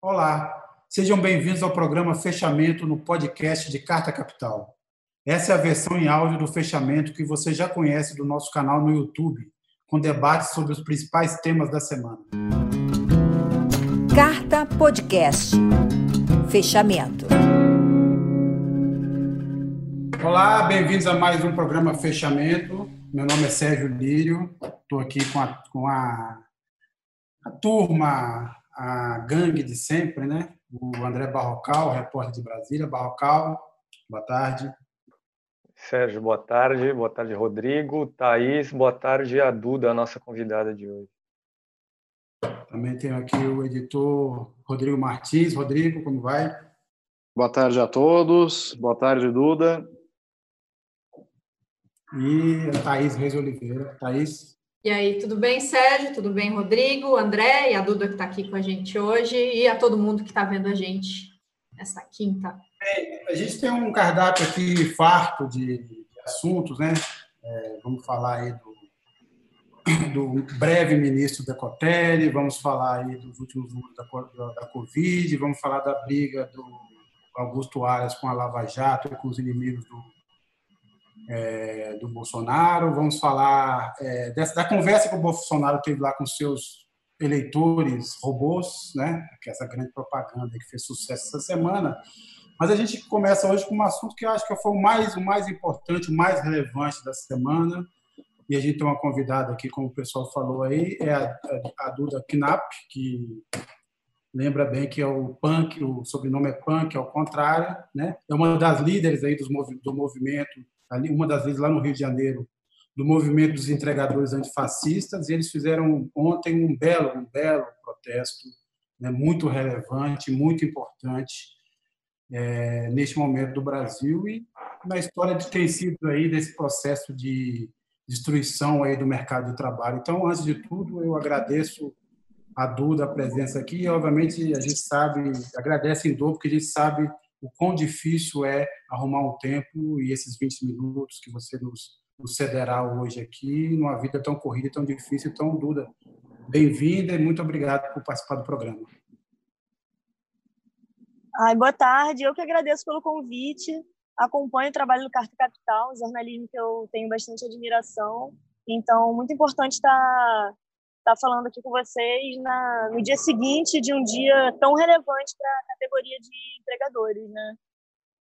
Olá, sejam bem-vindos ao programa Fechamento no podcast de Carta Capital. Essa é a versão em áudio do fechamento que você já conhece do nosso canal no YouTube, com debates sobre os principais temas da semana. Carta Podcast. Fechamento. Olá, bem-vindos a mais um programa Fechamento. Meu nome é Sérgio Lírio, estou aqui com, a, com a, a turma, a gangue de sempre, né? O André Barrocal, repórter de Brasília. Barrocal, boa tarde. Sérgio, boa tarde. Boa tarde, Rodrigo. Thaís, boa tarde. A Duda, a nossa convidada de hoje. Também tenho aqui o editor Rodrigo Martins. Rodrigo, como vai? Boa tarde a todos. Boa tarde, Duda. E a Thaís Reis Oliveira. Thaís. E aí, tudo bem, Sérgio? Tudo bem, Rodrigo, André e a Duda que está aqui com a gente hoje e a todo mundo que está vendo a gente nessa quinta. É, a gente tem um cardápio aqui farto de, de assuntos, né? É, vamos falar aí do, do breve ministro Decotelli, vamos falar aí dos últimos números da, da, da Covid, vamos falar da briga do Augusto Aras com a Lava Jato e com os inimigos do é, do Bolsonaro, vamos falar é, dessa, da conversa que o Bolsonaro teve lá com seus eleitores robôs, né? que é essa grande propaganda que fez sucesso essa semana. Mas a gente começa hoje com um assunto que eu acho que foi o mais, o mais importante, o mais relevante da semana. E a gente tem uma convidada aqui, como o pessoal falou aí, é a, a Duda Knapp, que lembra bem que é o punk, o sobrenome é punk, ao contrário, né? É uma das líderes aí dos, do movimento ali uma das vezes lá no Rio de Janeiro, do movimento dos entregadores antifascistas, e eles fizeram ontem um belo, um belo protesto, né, muito relevante, muito importante é, neste momento do Brasil e na história de ter sido aí desse processo de destruição aí do mercado de trabalho. Então, antes de tudo, eu agradeço a Duda a presença aqui e, obviamente, a gente sabe, agradece em dor, porque a gente sabe o quão difícil é arrumar um tempo e esses 20 minutos que você nos, nos cederá hoje aqui, numa vida tão corrida tão difícil. Então, Duda, bem-vinda e muito obrigado por participar do programa. Ai, boa tarde, eu que agradeço pelo convite. Acompanho o trabalho do Carta Capital, um jornalismo que eu tenho bastante admiração. Então, muito importante estar estar falando aqui com vocês na, no dia seguinte de um dia tão relevante para a categoria de empregadores, né?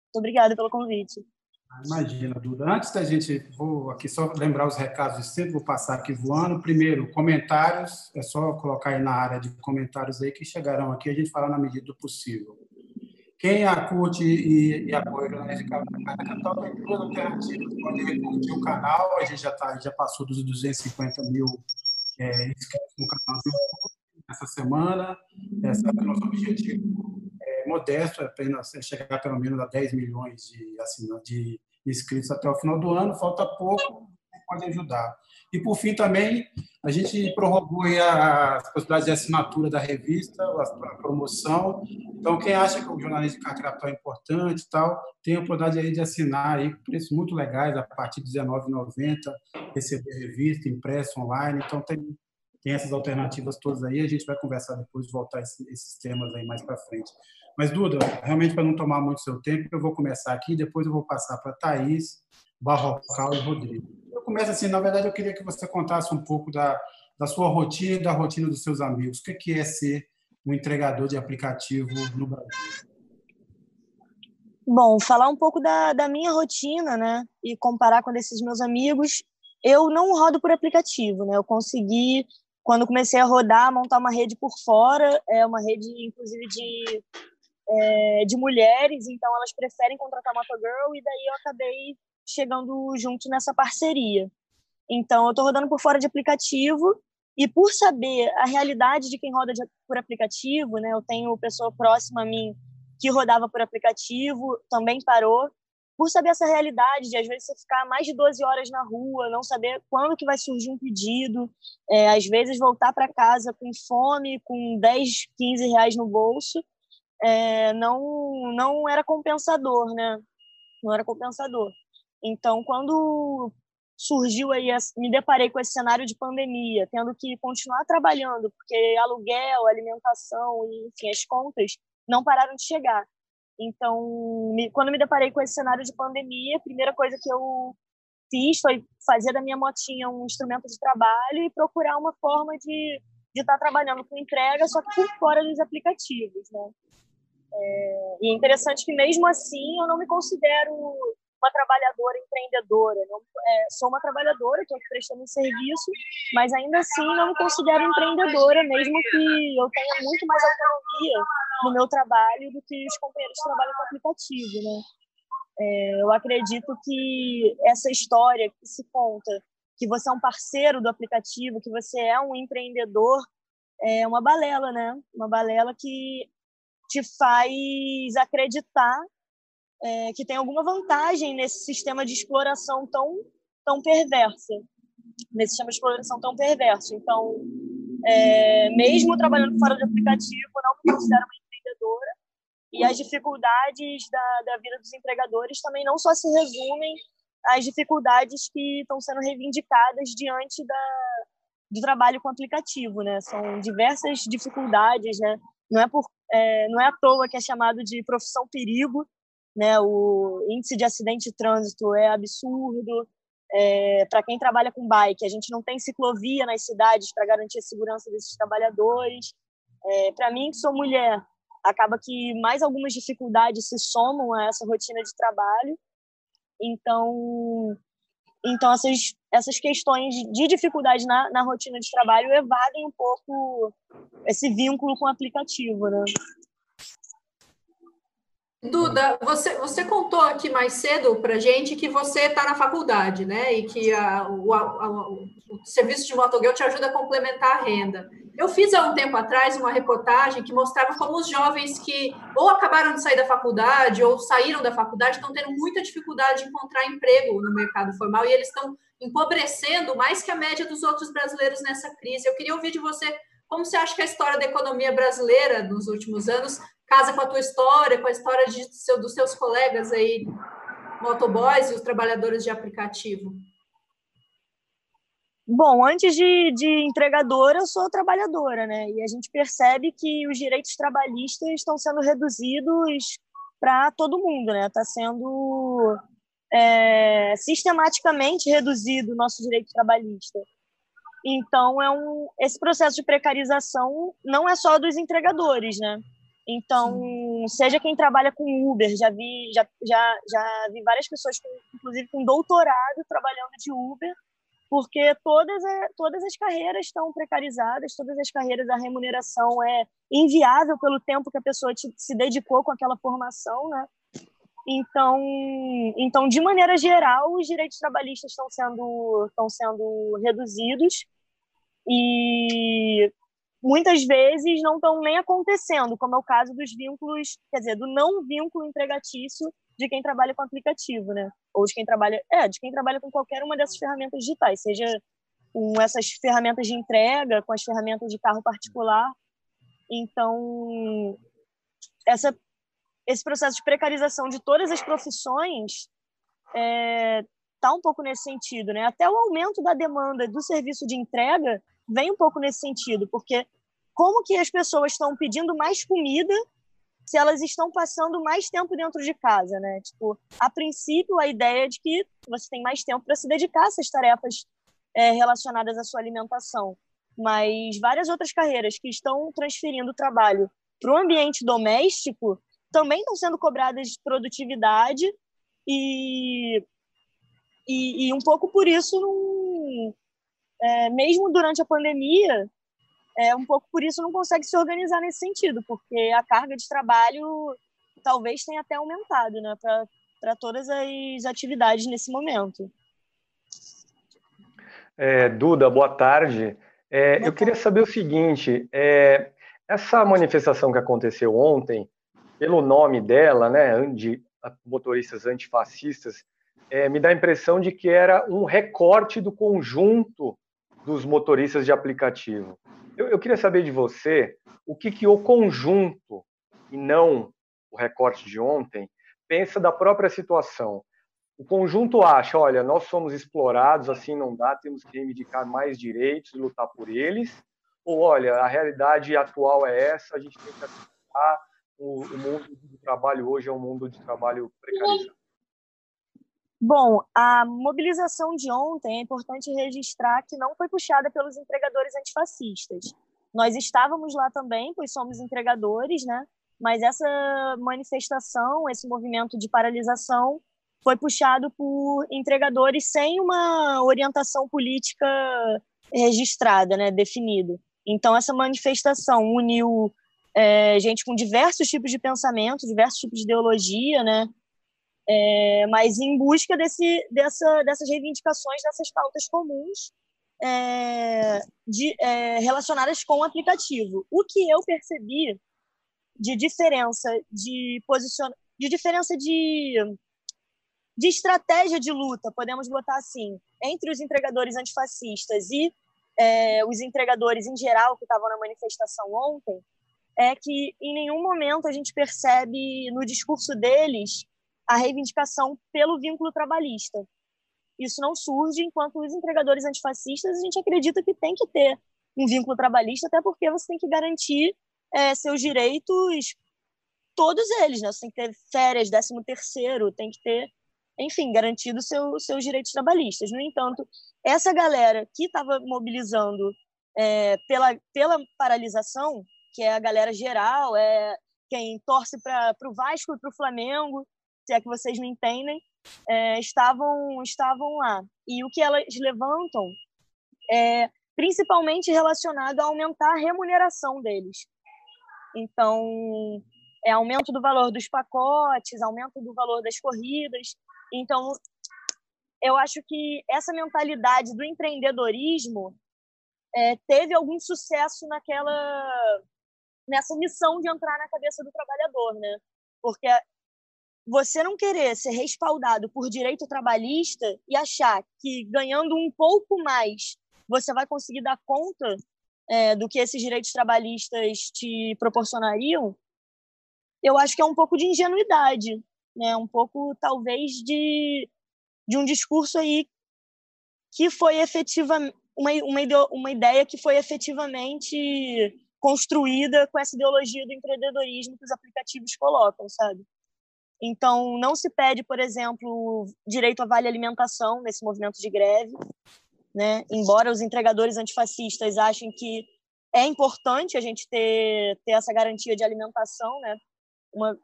Muito obrigada pelo convite. Ah, imagina, Duda. Antes da gente, vou aqui só lembrar os recados de sempre, vou passar aqui voando. Primeiro, comentários, é só colocar aí na área de comentários aí que chegarão aqui, a gente fala na medida do possível. Quem a curte e, e apoia o. Pode curtir o canal, a gente já, tá, já passou dos 250 mil é, no canal do YouTube essa semana. Essa, o nosso objetivo é modesto, é apenas chegar pelo menos a 10 milhões de, assinantes, de inscritos até o final do ano. Falta pouco, pode ajudar. E, por fim, também, a gente prorrogou as possibilidades de assinatura da revista, a promoção. Então, quem acha que o jornalismo de carta é importante e tal, tem a oportunidade de assinar aí, preços muito legais, a partir de R$19,90, receber revista, impresso, online. Então, tem, tem essas alternativas todas aí. A gente vai conversar depois, voltar esses, temas aí mais para frente. Mas, Duda, realmente, para não tomar muito seu tempo, eu vou começar aqui, depois eu vou passar para a Thaís, Barrocal e Rodrigo começa assim, na verdade, eu queria que você contasse um pouco da, da sua rotina e da rotina dos seus amigos. O que é ser um entregador de aplicativo no Brasil? Bom, falar um pouco da, da minha rotina, né? E comparar com esses meus amigos. Eu não rodo por aplicativo, né? Eu consegui, quando comecei a rodar, montar uma rede por fora, é uma rede, inclusive, de, é, de mulheres, então elas preferem contratar Motogirl, e daí eu acabei chegando junto nessa parceria. Então, eu estou rodando por fora de aplicativo e por saber a realidade de quem roda de, por aplicativo, né, eu tenho pessoa próxima a mim que rodava por aplicativo, também parou. Por saber essa realidade de, às vezes, você ficar mais de 12 horas na rua, não saber quando que vai surgir um pedido, é, às vezes voltar para casa com fome, com 10, 15 reais no bolso, é, não, não era compensador, né? Não era compensador. Então, quando surgiu aí, me deparei com esse cenário de pandemia, tendo que continuar trabalhando, porque aluguel, alimentação e, enfim, as contas não pararam de chegar. Então, me, quando me deparei com esse cenário de pandemia, a primeira coisa que eu fiz foi fazer da minha motinha um instrumento de trabalho e procurar uma forma de estar trabalhando com entrega, só que por fora dos aplicativos, né? É, e é interessante que mesmo assim eu não me considero uma trabalhadora empreendedora. Não, é, sou uma trabalhadora, estou aqui prestando um serviço, mas ainda assim não me considero empreendedora, mesmo que eu tenha muito mais autonomia no meu trabalho do que os companheiros que trabalham com aplicativo, né? É, eu acredito que essa história que se conta, que você é um parceiro do aplicativo, que você é um empreendedor, é uma balela, né? Uma balela que te faz acreditar é, que tem alguma vantagem nesse sistema de exploração tão, tão perversa, nesse sistema de exploração tão perverso. Então, é, mesmo trabalhando fora do aplicativo, não me considero uma empreendedora. E as dificuldades da, da vida dos empregadores também não só se resumem às dificuldades que estão sendo reivindicadas diante da, do trabalho com aplicativo, né? São diversas dificuldades, né? Não é por é, não é à toa que é chamado de profissão perigo, né? O índice de acidente de trânsito é absurdo. É, para quem trabalha com bike, a gente não tem ciclovia nas cidades para garantir a segurança desses trabalhadores. É, para mim, que sou mulher, acaba que mais algumas dificuldades se somam a essa rotina de trabalho. Então, então essas, essas questões de dificuldade na, na rotina de trabalho evadem um pouco esse vínculo com o aplicativo, né? Duda, você, você contou aqui mais cedo para gente que você está na faculdade, né? E que a, o, a, o, serviço de motogueu te ajuda a complementar a renda. Eu fiz há um tempo atrás uma reportagem que mostrava como os jovens que ou acabaram de sair da faculdade ou saíram da faculdade estão tendo muita dificuldade de encontrar emprego no mercado formal e eles estão empobrecendo mais que a média dos outros brasileiros nessa crise. Eu queria ouvir de você como você acha que a história da economia brasileira nos últimos anos casa com a tua história, com a história de seu, dos seus colegas aí, motoboys e os trabalhadores de aplicativo? Bom, antes de, de entregadora, eu sou trabalhadora, né? E a gente percebe que os direitos trabalhistas estão sendo reduzidos para todo mundo, né? Está sendo é, sistematicamente reduzido o nosso direito trabalhista. Então, é um, esse processo de precarização não é só dos entregadores, né? Então, Sim. seja quem trabalha com Uber, já vi, já, já, já vi várias pessoas, com, inclusive com doutorado, trabalhando de Uber, porque todas, todas as carreiras estão precarizadas, todas as carreiras, a remuneração é inviável pelo tempo que a pessoa te, se dedicou com aquela formação, né? Então, então, de maneira geral, os direitos trabalhistas estão sendo, estão sendo reduzidos e muitas vezes não estão nem acontecendo, como é o caso dos vínculos, quer dizer, do não vínculo empregatício de quem trabalha com aplicativo, né? Ou de quem trabalha, é, de quem trabalha com qualquer uma dessas ferramentas digitais, seja com essas ferramentas de entrega, com as ferramentas de carro particular. Então, essa, esse processo de precarização de todas as profissões é, tá um pouco nesse sentido, né? Até o aumento da demanda do serviço de entrega vem um pouco nesse sentido, porque como que as pessoas estão pedindo mais comida se elas estão passando mais tempo dentro de casa, né? Tipo, a princípio a ideia é de que você tem mais tempo para se dedicar a essas tarefas é, relacionadas à sua alimentação, mas várias outras carreiras que estão transferindo o trabalho para o ambiente doméstico também estão sendo cobradas de produtividade e, e, e um pouco por isso é, mesmo durante a pandemia, é, um pouco por isso não consegue se organizar nesse sentido, porque a carga de trabalho talvez tenha até aumentado né, para todas as atividades nesse momento. É, Duda, boa tarde. É, boa eu queria saber o seguinte: é, essa manifestação que aconteceu ontem, pelo nome dela, né, de motoristas antifascistas, é, me dá a impressão de que era um recorte do conjunto dos motoristas de aplicativo. Eu, eu queria saber de você o que, que o conjunto, e não o recorte de ontem, pensa da própria situação. o conjunto acha, olha, nós somos explorados, assim não dá, temos que reivindicar mais direitos e lutar por eles, ou olha, a realidade atual é essa, a gente tem que aceitar, o, o mundo do trabalho hoje é um mundo de trabalho precarizado. Bom, a mobilização de ontem é importante registrar que não foi puxada pelos entregadores antifascistas. Nós estávamos lá também, pois somos entregadores, né? Mas essa manifestação, esse movimento de paralisação, foi puxado por entregadores sem uma orientação política registrada, né, definida. Então, essa manifestação uniu é, gente com diversos tipos de pensamento, diversos tipos de ideologia, né, é, mas em busca desse, dessa, dessas reivindicações, dessas pautas comuns é, de, é, relacionadas com o aplicativo. O que eu percebi de diferença de posicion... de diferença de de estratégia de luta, podemos botar assim, entre os entregadores antifascistas e é, os entregadores em geral que estavam na manifestação ontem, é que em nenhum momento a gente percebe no discurso deles a reivindicação pelo vínculo trabalhista. Isso não surge enquanto os entregadores antifascistas a gente acredita que tem que ter um vínculo trabalhista, até porque você tem que garantir é, seus direitos, todos eles, né? Você tem que ter férias, décimo terceiro, tem que ter enfim, garantido seu, seus direitos trabalhistas. No entanto, essa galera que estava mobilizando é, pela, pela paralisação, que é a galera geral, é quem torce para o Vasco e para o Flamengo, se é que vocês me entendem, é, estavam, estavam lá. E o que elas levantam é principalmente relacionado a aumentar a remuneração deles. Então, é aumento do valor dos pacotes, aumento do valor das corridas, então, eu acho que essa mentalidade do empreendedorismo é, teve algum sucesso naquela nessa missão de entrar na cabeça do trabalhador, né? Porque você não querer ser respaldado por direito trabalhista e achar que ganhando um pouco mais você vai conseguir dar conta é, do que esses direitos trabalhistas te proporcionariam, eu acho que é um pouco de ingenuidade né? Um pouco talvez de de um discurso aí que foi efetiva uma, uma, uma ideia que foi efetivamente construída com essa ideologia do empreendedorismo que os aplicativos colocam, sabe? Então, não se pede, por exemplo, direito a vale alimentação nesse movimento de greve, né? Embora os entregadores antifascistas achem que é importante a gente ter, ter essa garantia de alimentação, né? Uma,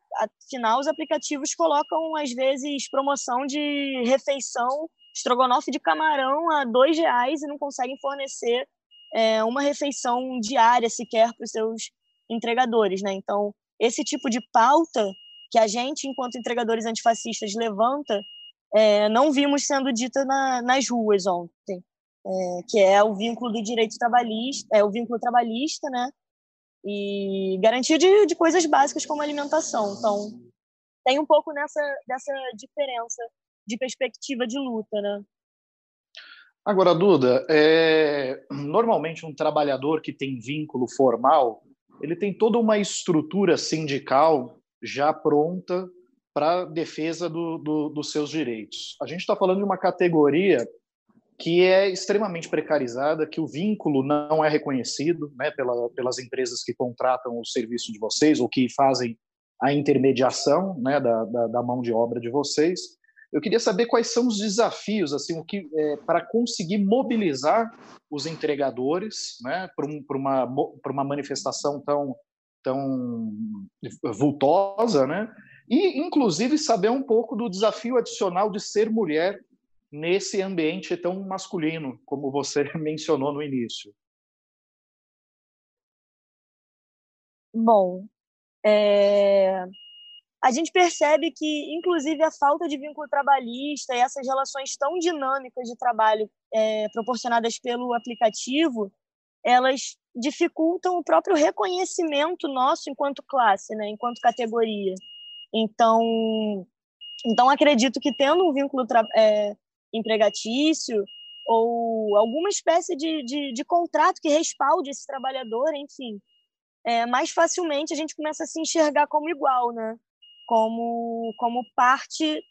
afinal, os aplicativos colocam, às vezes, promoção de refeição, estrogonofe de camarão a dois reais e não conseguem fornecer é, uma refeição diária sequer para os seus entregadores. Né? Então, esse tipo de pauta que a gente, enquanto entregadores antifascistas, levanta, é, não vimos sendo dita na, nas ruas ontem, é, que é o vínculo do direito trabalhista, é o vínculo trabalhista, né, e garantia de, de coisas básicas como alimentação. Então, tem um pouco nessa dessa diferença de perspectiva de luta, né? Agora, Duda, é... normalmente um trabalhador que tem vínculo formal, ele tem toda uma estrutura sindical já pronta para defesa do, do, dos seus direitos. A gente está falando de uma categoria que é extremamente precarizada, que o vínculo não é reconhecido né, pela, pelas empresas que contratam o serviço de vocês ou que fazem a intermediação né, da, da, da mão de obra de vocês. Eu queria saber quais são os desafios assim, o que é, para conseguir mobilizar os entregadores né, para um, uma, uma manifestação tão, tão vultosa, né? e inclusive saber um pouco do desafio adicional de ser mulher nesse ambiente tão masculino, como você mencionou no início? Bom, é... a gente percebe que, inclusive, a falta de vínculo trabalhista e essas relações tão dinâmicas de trabalho é, proporcionadas pelo aplicativo, elas dificultam o próprio reconhecimento nosso enquanto classe, né, enquanto categoria. Então, então acredito que tendo um vínculo é, empregatício ou alguma espécie de, de, de, contrato que respalde esse trabalhador, enfim, é, mais facilmente a gente começa a se enxergar como igual, né? Como, como parte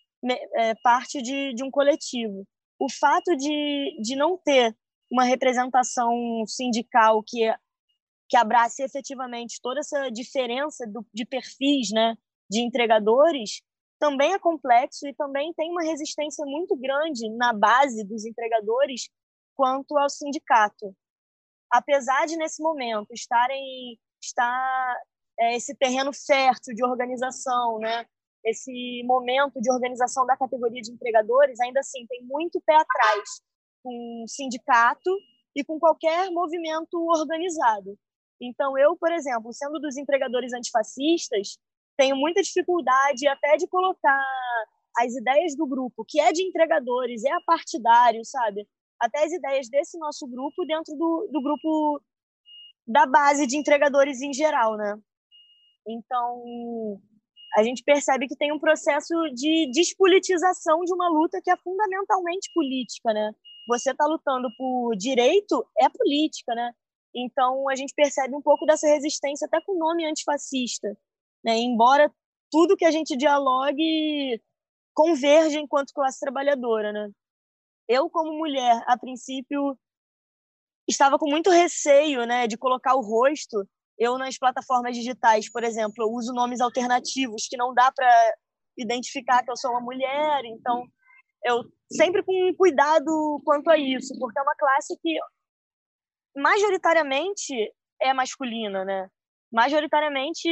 é, parte de, de um coletivo. O fato de, de não ter uma representação sindical que, que abrace efetivamente toda essa diferença do, de perfis né, de entregadores também é complexo e também tem uma resistência muito grande na base dos entregadores quanto ao sindicato. Apesar de, nesse momento, estarem estar é, esse terreno fértil de organização, né? esse momento de organização da categoria de entregadores, ainda assim, tem muito pé atrás com sindicato e com qualquer movimento organizado. Então, eu, por exemplo, sendo dos entregadores antifascistas, tenho muita dificuldade até de colocar as ideias do grupo, que é de entregadores, é partidário, sabe? Até as ideias desse nosso grupo dentro do, do grupo da base de entregadores em geral, né? Então, a gente percebe que tem um processo de despolitização de uma luta que é fundamentalmente política, né? Você está lutando por direito, é política, né? Então, a gente percebe um pouco dessa resistência até com o nome antifascista, né? Embora tudo que a gente dialogue converja enquanto classe trabalhadora, né? Eu, como mulher, a princípio, estava com muito receio, né, de colocar o rosto. Eu nas plataformas digitais, por exemplo, eu uso nomes alternativos que não dá para identificar que eu sou uma mulher, então eu sempre com cuidado quanto a isso, porque é uma classe que majoritariamente é masculina, né? Majoritariamente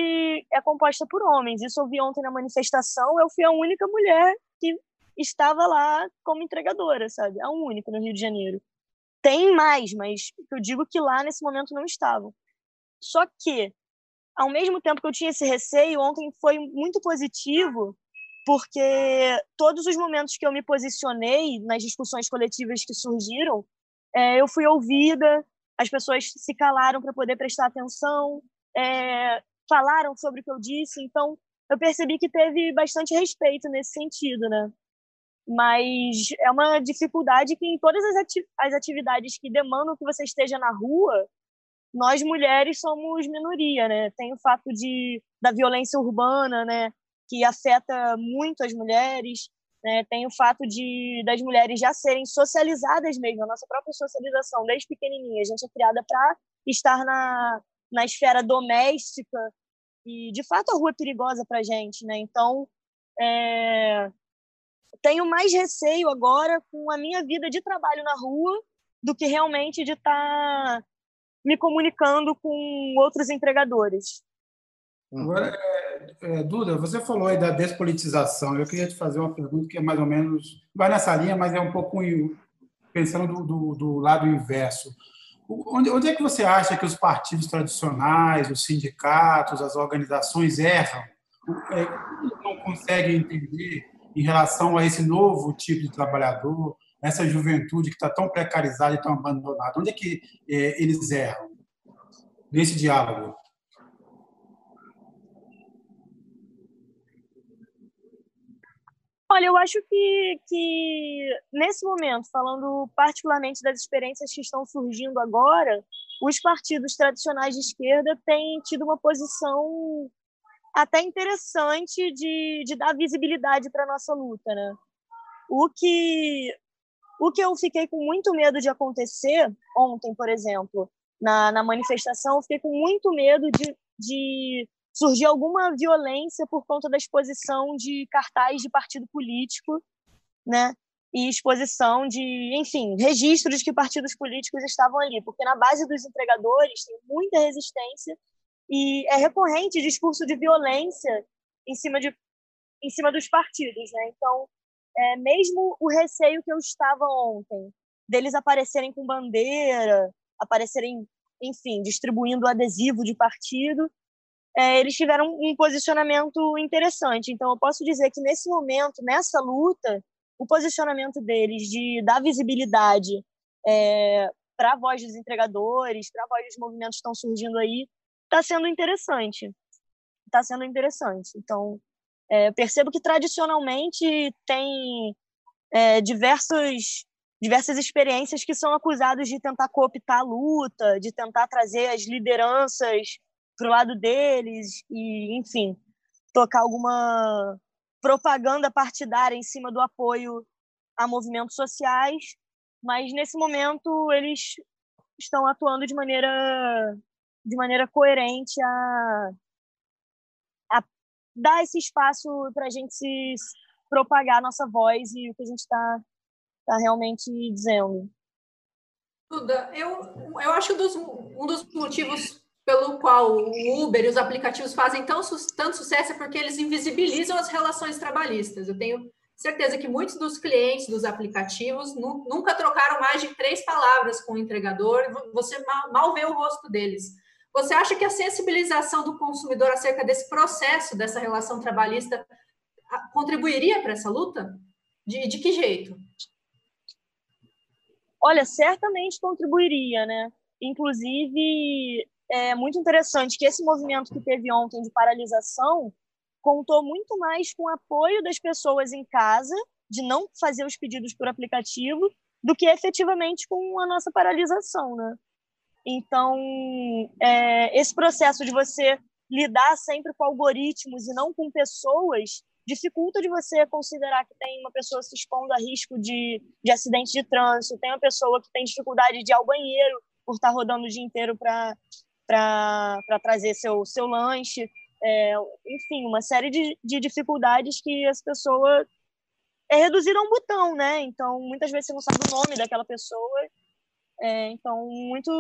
é composta por homens. Isso eu vi ontem na manifestação, eu fui a única mulher que estava lá como entregadora, sabe? A única no Rio de Janeiro. Tem mais, mas eu digo que lá nesse momento não estavam. Só que, ao mesmo tempo que eu tinha esse receio, ontem foi muito positivo, porque todos os momentos que eu me posicionei nas discussões coletivas que surgiram, é, eu fui ouvida, as pessoas se calaram para poder prestar atenção, é, falaram sobre o que eu disse, então eu percebi que teve bastante respeito nesse sentido, né? Mas é uma dificuldade que em todas as, as atividades que demandam que você esteja na rua, nós mulheres somos minoria, né? Tem o fato de da violência urbana, né, que afeta muito as mulheres, né? Tem o fato de das mulheres já serem socializadas mesmo, a nossa própria socialização desde pequenininha, a gente é criada para estar na na esfera doméstica e de fato a rua é perigosa para gente, né? Então é, tenho mais receio agora com a minha vida de trabalho na rua do que realmente de estar tá me comunicando com outros entregadores. Agora, é, Duda, você falou aí da despolitização. Eu queria te fazer uma pergunta que é mais ou menos vai nessa linha, mas é um pouco pensando do, do, do lado inverso. Onde, onde, é que você acha que os partidos tradicionais, os sindicatos, as organizações erram? É, não conseguem entender em relação a esse novo tipo de trabalhador, essa juventude que está tão precarizada e tão abandonada? Onde é que é, eles erram nesse diálogo? Olha, eu acho que, que nesse momento, falando particularmente das experiências que estão surgindo agora, os partidos tradicionais de esquerda têm tido uma posição até interessante de, de dar visibilidade para a nossa luta, né? O que, o que eu fiquei com muito medo de acontecer ontem, por exemplo, na, na manifestação, eu fiquei com muito medo de, de surgir alguma violência por conta da exposição de cartaz de partido político, né? E exposição de, enfim, registros de que partidos políticos estavam ali, porque na base dos entregadores tem muita resistência e é recorrente discurso de violência em cima de em cima dos partidos, né? Então, é, mesmo o receio que eu estava ontem deles aparecerem com bandeira, aparecerem, enfim, distribuindo adesivo de partido, é, eles tiveram um posicionamento interessante. Então, eu posso dizer que nesse momento, nessa luta, o posicionamento deles de dar visibilidade é, para a voz dos entregadores, para a voz dos movimentos que estão surgindo aí, está sendo interessante. Está sendo interessante. Então, é, percebo que tradicionalmente tem é, diversos, diversas experiências que são acusados de tentar cooptar a luta, de tentar trazer as lideranças para o lado deles e, enfim, tocar alguma propaganda partidária em cima do apoio a movimentos sociais, mas nesse momento eles estão atuando de maneira de maneira coerente a, a dar esse espaço para a gente se propagar a nossa voz e o que a gente está tá realmente dizendo. Duda, eu, eu acho dos, um dos motivos pelo qual o Uber e os aplicativos fazem tão, tanto sucesso é porque eles invisibilizam as relações trabalhistas. Eu tenho certeza que muitos dos clientes dos aplicativos nu, nunca trocaram mais de três palavras com o entregador, você mal, mal vê o rosto deles. Você acha que a sensibilização do consumidor acerca desse processo, dessa relação trabalhista, contribuiria para essa luta? De, de que jeito? Olha, certamente contribuiria, né? Inclusive, é muito interessante que esse movimento que teve ontem de paralisação contou muito mais com o apoio das pessoas em casa, de não fazer os pedidos por aplicativo, do que efetivamente com a nossa paralisação, né? Então, é, esse processo de você lidar sempre com algoritmos e não com pessoas dificulta de você considerar que tem uma pessoa se expondo a risco de, de acidente de trânsito, tem uma pessoa que tem dificuldade de ir ao banheiro por estar rodando o dia inteiro para trazer seu, seu lanche. É, enfim, uma série de, de dificuldades que as pessoas é reduzido a um botão, né? Então, muitas vezes você não sabe o nome daquela pessoa. É, então, muito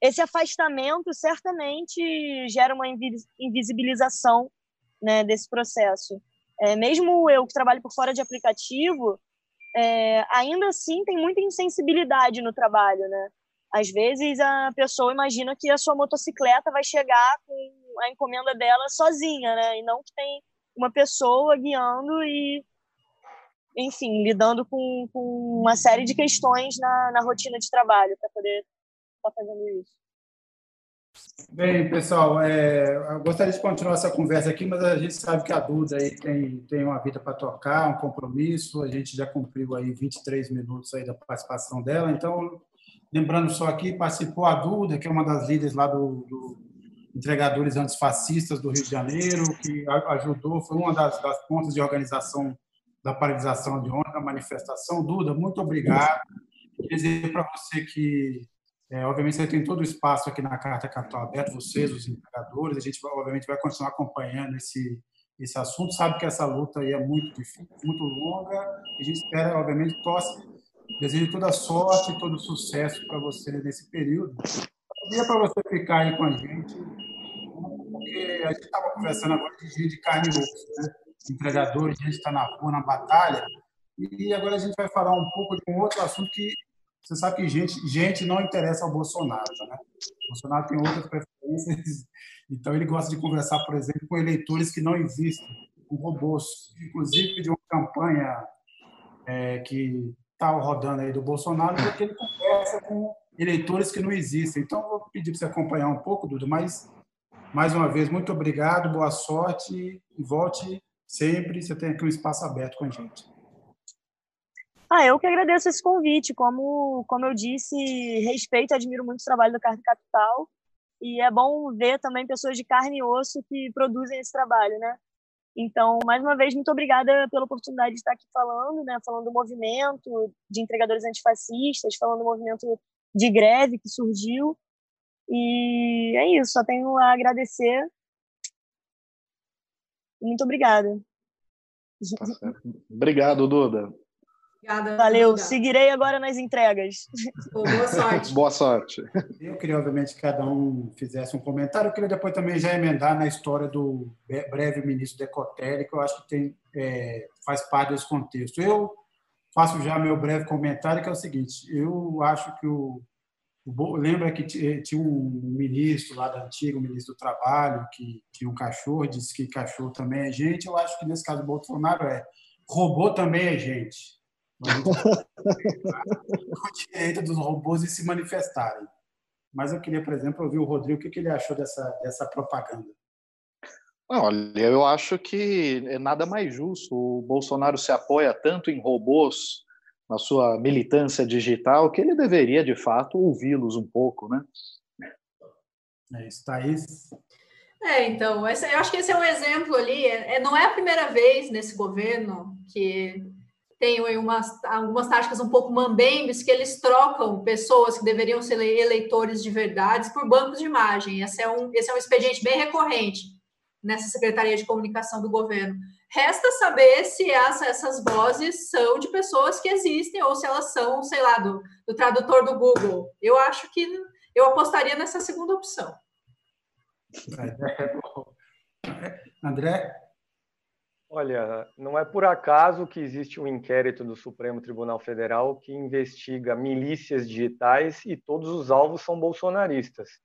esse afastamento certamente gera uma invisibilização né, desse processo. É, mesmo eu que trabalho por fora de aplicativo, é, ainda assim tem muita insensibilidade no trabalho, né? Às vezes a pessoa imagina que a sua motocicleta vai chegar com a encomenda dela sozinha, né? E não que tem uma pessoa guiando e, enfim, lidando com, com uma série de questões na, na rotina de trabalho para poder estar tá fazendo isso. Bem, pessoal, é, eu gostaria de continuar essa conversa aqui, mas a gente sabe que a Duda aí tem, tem uma vida para tocar, um compromisso, a gente já cumpriu aí 23 minutos aí da participação dela, então, lembrando só aqui, participou a Duda, que é uma das líderes lá do, do Entregadores Antifascistas do Rio de Janeiro, que ajudou, foi uma das, das pontas de organização da paralisação de ontem, da manifestação. Duda, muito obrigado. Dizer para você que é, obviamente, você tem todo o espaço aqui na Carta Capital aberto, vocês, os empregadores, a gente, obviamente, vai continuar acompanhando esse, esse assunto, sabe que essa luta aí é muito difícil, muito longa, a gente espera, obviamente, torce, desejo toda sorte, todo sucesso para você nesse período. Queria para você ficar aí com a gente, porque a gente estava conversando agora de gente de carne e osso, né? Empregadores, a gente está na rua, na batalha, e agora a gente vai falar um pouco de um outro assunto que você sabe que gente, gente não interessa ao Bolsonaro, né? O Bolsonaro tem outras preferências, então ele gosta de conversar, por exemplo, com eleitores que não existem, com robôs, inclusive de uma campanha é, que está rodando aí do Bolsonaro, porque ele conversa com eleitores que não existem. Então, vou pedir para você acompanhar um pouco, Dudu, mas, mais uma vez, muito obrigado, boa sorte e volte sempre. Você tem aqui um espaço aberto com a gente. Ah, eu que agradeço esse convite. Como, como eu disse, respeito e admiro muito o trabalho do Carne Capital. E é bom ver também pessoas de carne e osso que produzem esse trabalho, né? Então, mais uma vez, muito obrigada pela oportunidade de estar aqui falando, né? Falando do movimento de entregadores antifascistas, falando do movimento de greve que surgiu. E é isso, só tenho a agradecer. Muito obrigada. Tá Obrigado, Duda. Obrigada. Valeu, Duda. seguirei agora nas entregas. boa sorte. boa sorte. Eu queria, obviamente, que cada um fizesse um comentário. Eu queria depois também já emendar na história do breve ministro Decotelli, que eu acho que tem, é, faz parte desse contexto. Eu faço já meu breve comentário, que é o seguinte: eu acho que o. o lembra que tinha um ministro lá da antiga, o ministro do Trabalho, que tinha um cachorro, disse que cachorro também é gente. Eu acho que nesse caso do Bolsonaro é robô também é gente o direito dos robôs de se manifestarem. Mas eu queria, por exemplo, ouvir o Rodrigo, o que ele achou dessa, dessa propaganda. Olha, eu acho que é nada mais justo. O Bolsonaro se apoia tanto em robôs na sua militância digital que ele deveria, de fato, ouvi-los um pouco, né? É isso, Thaís. É, então, esse, eu acho que esse é um exemplo ali. É não é a primeira vez nesse governo que tem umas, algumas táticas um pouco mambembes que eles trocam pessoas que deveriam ser eleitores de verdades por bancos de imagem. Esse é um, esse é um expediente bem recorrente nessa Secretaria de Comunicação do governo. Resta saber se essa, essas vozes são de pessoas que existem ou se elas são, sei lá, do, do tradutor do Google. Eu acho que eu apostaria nessa segunda opção. André? Olha, não é por acaso que existe um inquérito do Supremo Tribunal Federal que investiga milícias digitais e todos os alvos são bolsonaristas.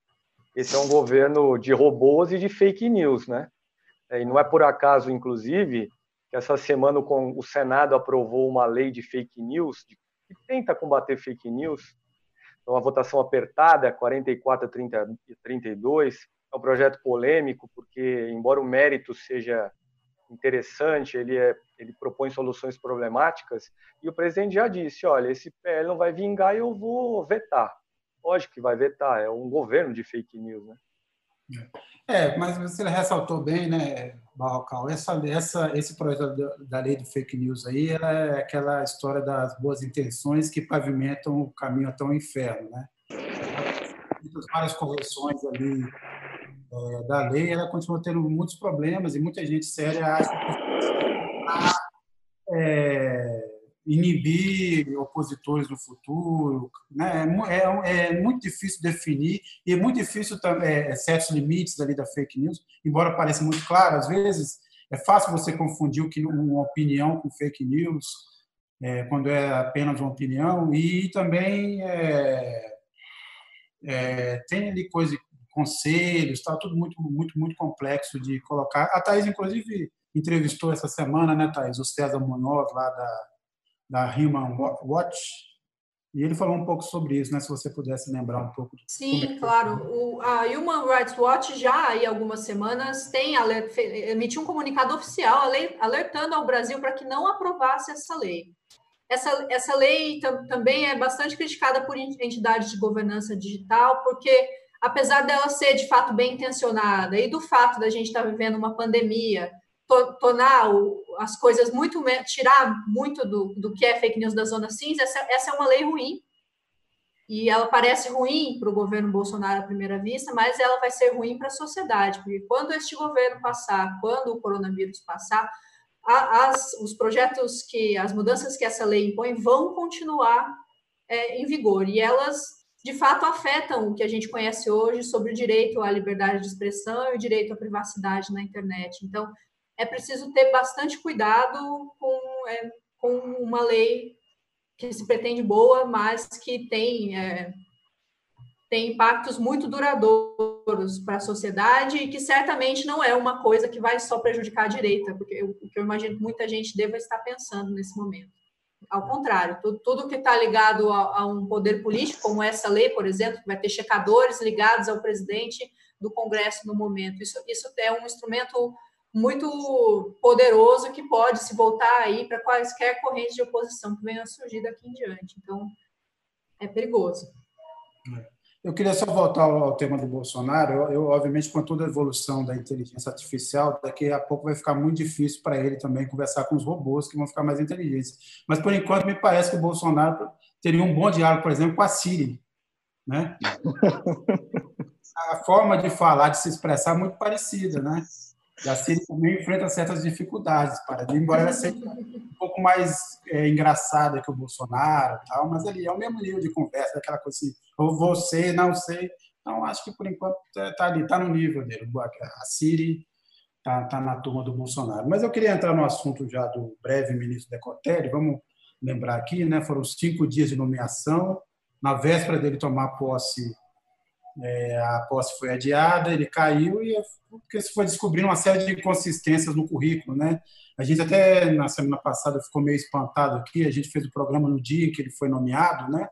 Esse é um governo de robôs e de fake news, né? É, e não é por acaso, inclusive, que essa semana o Senado aprovou uma lei de fake news, que tenta combater fake news. Então, uma votação apertada, 44 a 30, 32. É um projeto polêmico, porque, embora o mérito seja interessante, ele, é, ele propõe soluções problemáticas, e o presidente já disse, olha, esse PL não vai vingar e eu vou vetar. Lógico que vai vetar, é um governo de fake news, né? É, mas você ressaltou bem, né, Barrocal, essa, essa, esse projeto da lei do fake news aí é aquela história das boas intenções que pavimentam o caminho até o inferno, né? Várias correções ali é, da lei, ela continua tendo muitos problemas e muita gente séria acha que é, inibir opositores no futuro. Né? É, é, é, muito difícil definir e é muito difícil também é, certos limites ali da fake news, embora pareça muito claro, às vezes é fácil você confundir o que uma opinião com fake news, é, quando é apenas uma opinião, e também é, é, tem ali coisa, conselhos, tá tudo muito, muito, muito complexo de colocar. A Thais, inclusive, entrevistou essa semana, né, Thais, o César Munoz, lá da da Human Watch, e ele falou um pouco sobre isso, né? Se você pudesse lembrar um pouco. Sim, é claro. O, a Human Rights Watch já há algumas semanas tem alert, emitiu um comunicado oficial alertando ao Brasil para que não aprovasse essa lei. Essa, essa lei também é bastante criticada por entidades de governança digital, porque apesar dela ser de fato bem intencionada e do fato da gente estar vivendo uma pandemia tornar as coisas muito tirar muito do, do que é fake news da zona cinza, essa, essa é uma lei ruim. E ela parece ruim para o governo Bolsonaro à primeira vista, mas ela vai ser ruim para a sociedade, porque quando este governo passar, quando o coronavírus passar, as, os projetos que, as mudanças que essa lei impõe vão continuar é, em vigor. E elas de fato afetam o que a gente conhece hoje sobre o direito à liberdade de expressão e o direito à privacidade na internet. Então, é preciso ter bastante cuidado com, é, com uma lei que se pretende boa, mas que tem, é, tem impactos muito duradouros para a sociedade e que certamente não é uma coisa que vai só prejudicar a direita, porque o que eu imagino que muita gente deva estar pensando nesse momento. Ao contrário, tudo, tudo que está ligado a, a, um poder político, como essa lei, por exemplo, que vai ter checadores ligados ao presidente do Congresso no momento, isso, isso é um instrumento muito poderoso que pode se voltar aí para quaisquer correntes de oposição que venham a surgir daqui em diante. Então, é perigoso. Eu queria só voltar ao, tema do Bolsonaro. Eu, eu, obviamente, com toda a evolução da inteligência artificial, daqui a pouco vai ficar muito difícil para ele também conversar com os robôs que vão ficar mais inteligentes. Mas, por enquanto, me parece que o Bolsonaro teria um bom diálogo, por exemplo, com a Siri. Né? a forma de falar, de se expressar é muito parecida, né? E a Siri também enfrenta certas dificuldades, para embora ela seja um pouco mais é, engraçada que o Bolsonaro, tal, mas ali é o mesmo nível de conversa, aquela coisa assim, ou você, não sei. Então, acho que por enquanto está ali, está no nível dele. A Siri está tá na turma do Bolsonaro. Mas eu queria entrar no assunto já do breve ministro Decotelli. Vamos lembrar aqui, né? Foram cinco dias de nomeação. Na véspera dele tomar posse, é, a posse foi adiada, ele caiu e porque se foi descobrindo uma série de inconsistências no currículo, né? A gente até na semana passada ficou meio espantado aqui, a gente fez o programa no dia em que ele foi nomeado, né?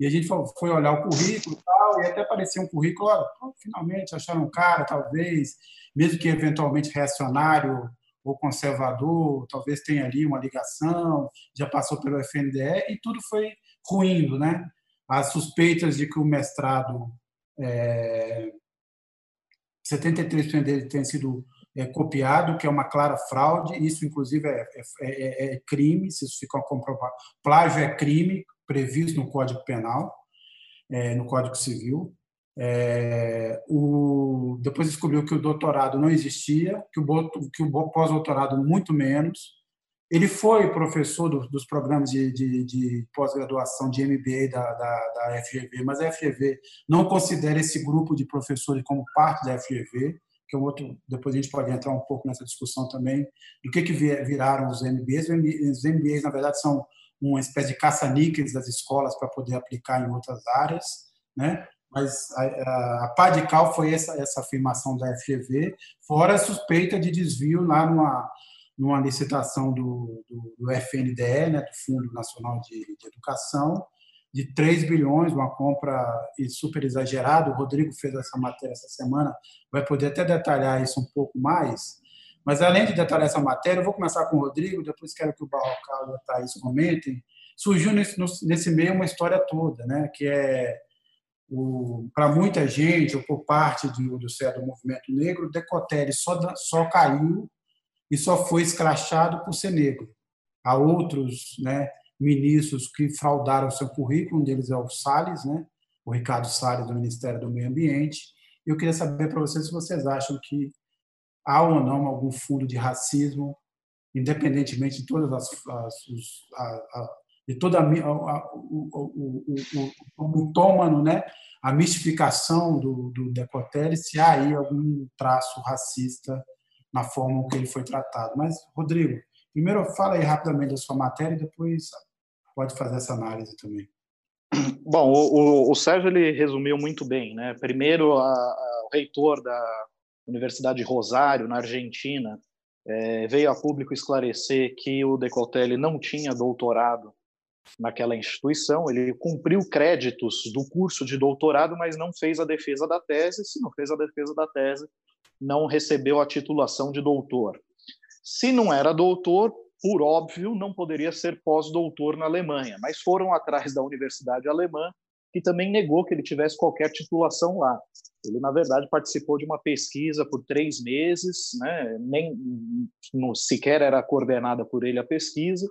E a gente foi olhar o currículo e tal, e até aparecia um currículo, olha, finalmente acharam um cara, talvez, mesmo que eventualmente reacionário ou conservador, talvez tenha ali uma ligação, já passou pelo FNDE, e tudo foi ruindo, né? As suspeitas de que o mestrado é, 73% dele tem sido é, copiado, que é uma clara fraude. Isso, inclusive, é, é, é, é crime. Se isso ficar comprovado, plágio é crime previsto no Código Penal, é, no Código Civil. É, o, depois descobriu que o doutorado não existia, que o, que o pós-doutorado muito menos. Ele foi professor do, dos programas de, de, de pós-graduação de MBA da, da, da, FGV, mas a FGV não considera esse grupo de professores como parte da FGV, que é um outro. Depois a gente pode entrar um pouco nessa discussão também do que, que viraram os MBAs. Os MBAs, na verdade, são uma espécie de caça-níqueis das escolas para poder aplicar em outras áreas, né? mas a, a, a pá de cal foi essa, essa afirmação da FGV, fora a suspeita de desvio lá numa, numa licitação do, do, do FNDE, né, do Fundo Nacional de, de, Educação, de 3 bilhões, uma compra super exagerada. O Rodrigo fez essa matéria essa semana, vai poder até detalhar isso um pouco mais. Mas, além de detalhar essa matéria, eu vou começar com o Rodrigo, depois quero que o Barrocal e a Thaís comentem. Surgiu nesse, nesse meio uma história toda, né, que é para muita gente, ou por parte do, do, do movimento negro, o Decotelli só, só caiu e só foi escrachado por ser negro. Há outros né, ministros que fraudaram seu currículo, um deles é o Salles, né, o Ricardo Salles, do Ministério do Meio Ambiente. Eu queria saber para vocês se vocês acham que há ou não algum fundo de racismo, independentemente de todas as, as a, a, de toda a, a, o, o, o, o né? a mistificação do, do Decotelli, se há aí algum traço racista na forma que ele foi tratado. Mas, Rodrigo, primeiro fala aí rapidamente da sua matéria e depois pode fazer essa análise também. Bom, o, o, Sérgio ele resumiu muito bem, né? Primeiro, a, a, o reitor da Universidade de Rosário, na Argentina, é, veio a público esclarecer que o Decotelli não tinha doutorado naquela instituição, ele cumpriu créditos do curso de doutorado, mas não fez a defesa da tese. Se não fez a defesa da tese, não recebeu a titulação de doutor. Se não era doutor, por óbvio, não poderia ser pós-doutor na Alemanha, mas foram atrás da Universidade Alemã, que também negou que ele tivesse qualquer titulação lá. Ele, na verdade, participou de uma pesquisa por três meses, né? nem no, sequer era coordenada por ele a pesquisa,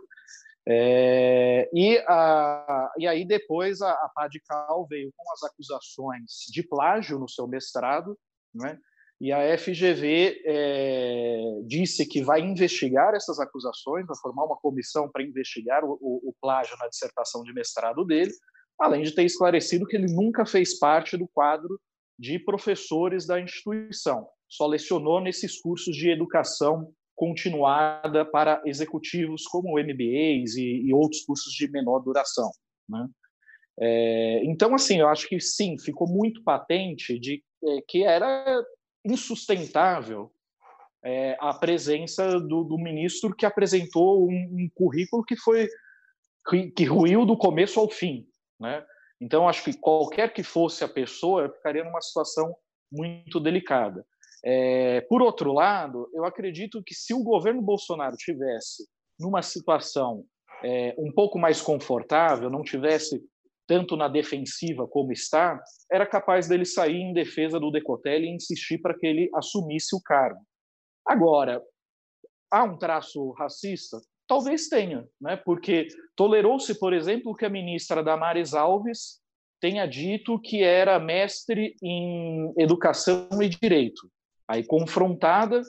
é, e, a, e aí depois a, a Padical veio com as acusações de plágio no seu mestrado, né? e a FGV é, disse que vai investigar essas acusações, vai formar uma comissão para investigar o, o, o, plágio na dissertação de mestrado dele, além de ter esclarecido que ele nunca fez parte do quadro de professores da instituição, só lecionou nesses cursos de educação continuada para executivos como MBAs e, e outros cursos de menor duração. Né? É, então, assim, eu acho que sim, ficou muito patente de é, que era insustentável é, a presença do, do, ministro que apresentou um, um currículo que foi que, que, ruiu do começo ao fim, né? Então, acho que qualquer que fosse a pessoa ficaria numa situação muito delicada. É, por outro lado, eu acredito que se o governo Bolsonaro tivesse numa situação é, um pouco mais confortável, não tivesse tanto na defensiva como está, era capaz dele sair em defesa do Decotelli e insistir para que ele assumisse o cargo. Agora, há um traço racista? Talvez tenha, né? porque tolerou-se, por exemplo, que a ministra Damares Alves tenha dito que era mestre em educação e direito. Aí, confrontada,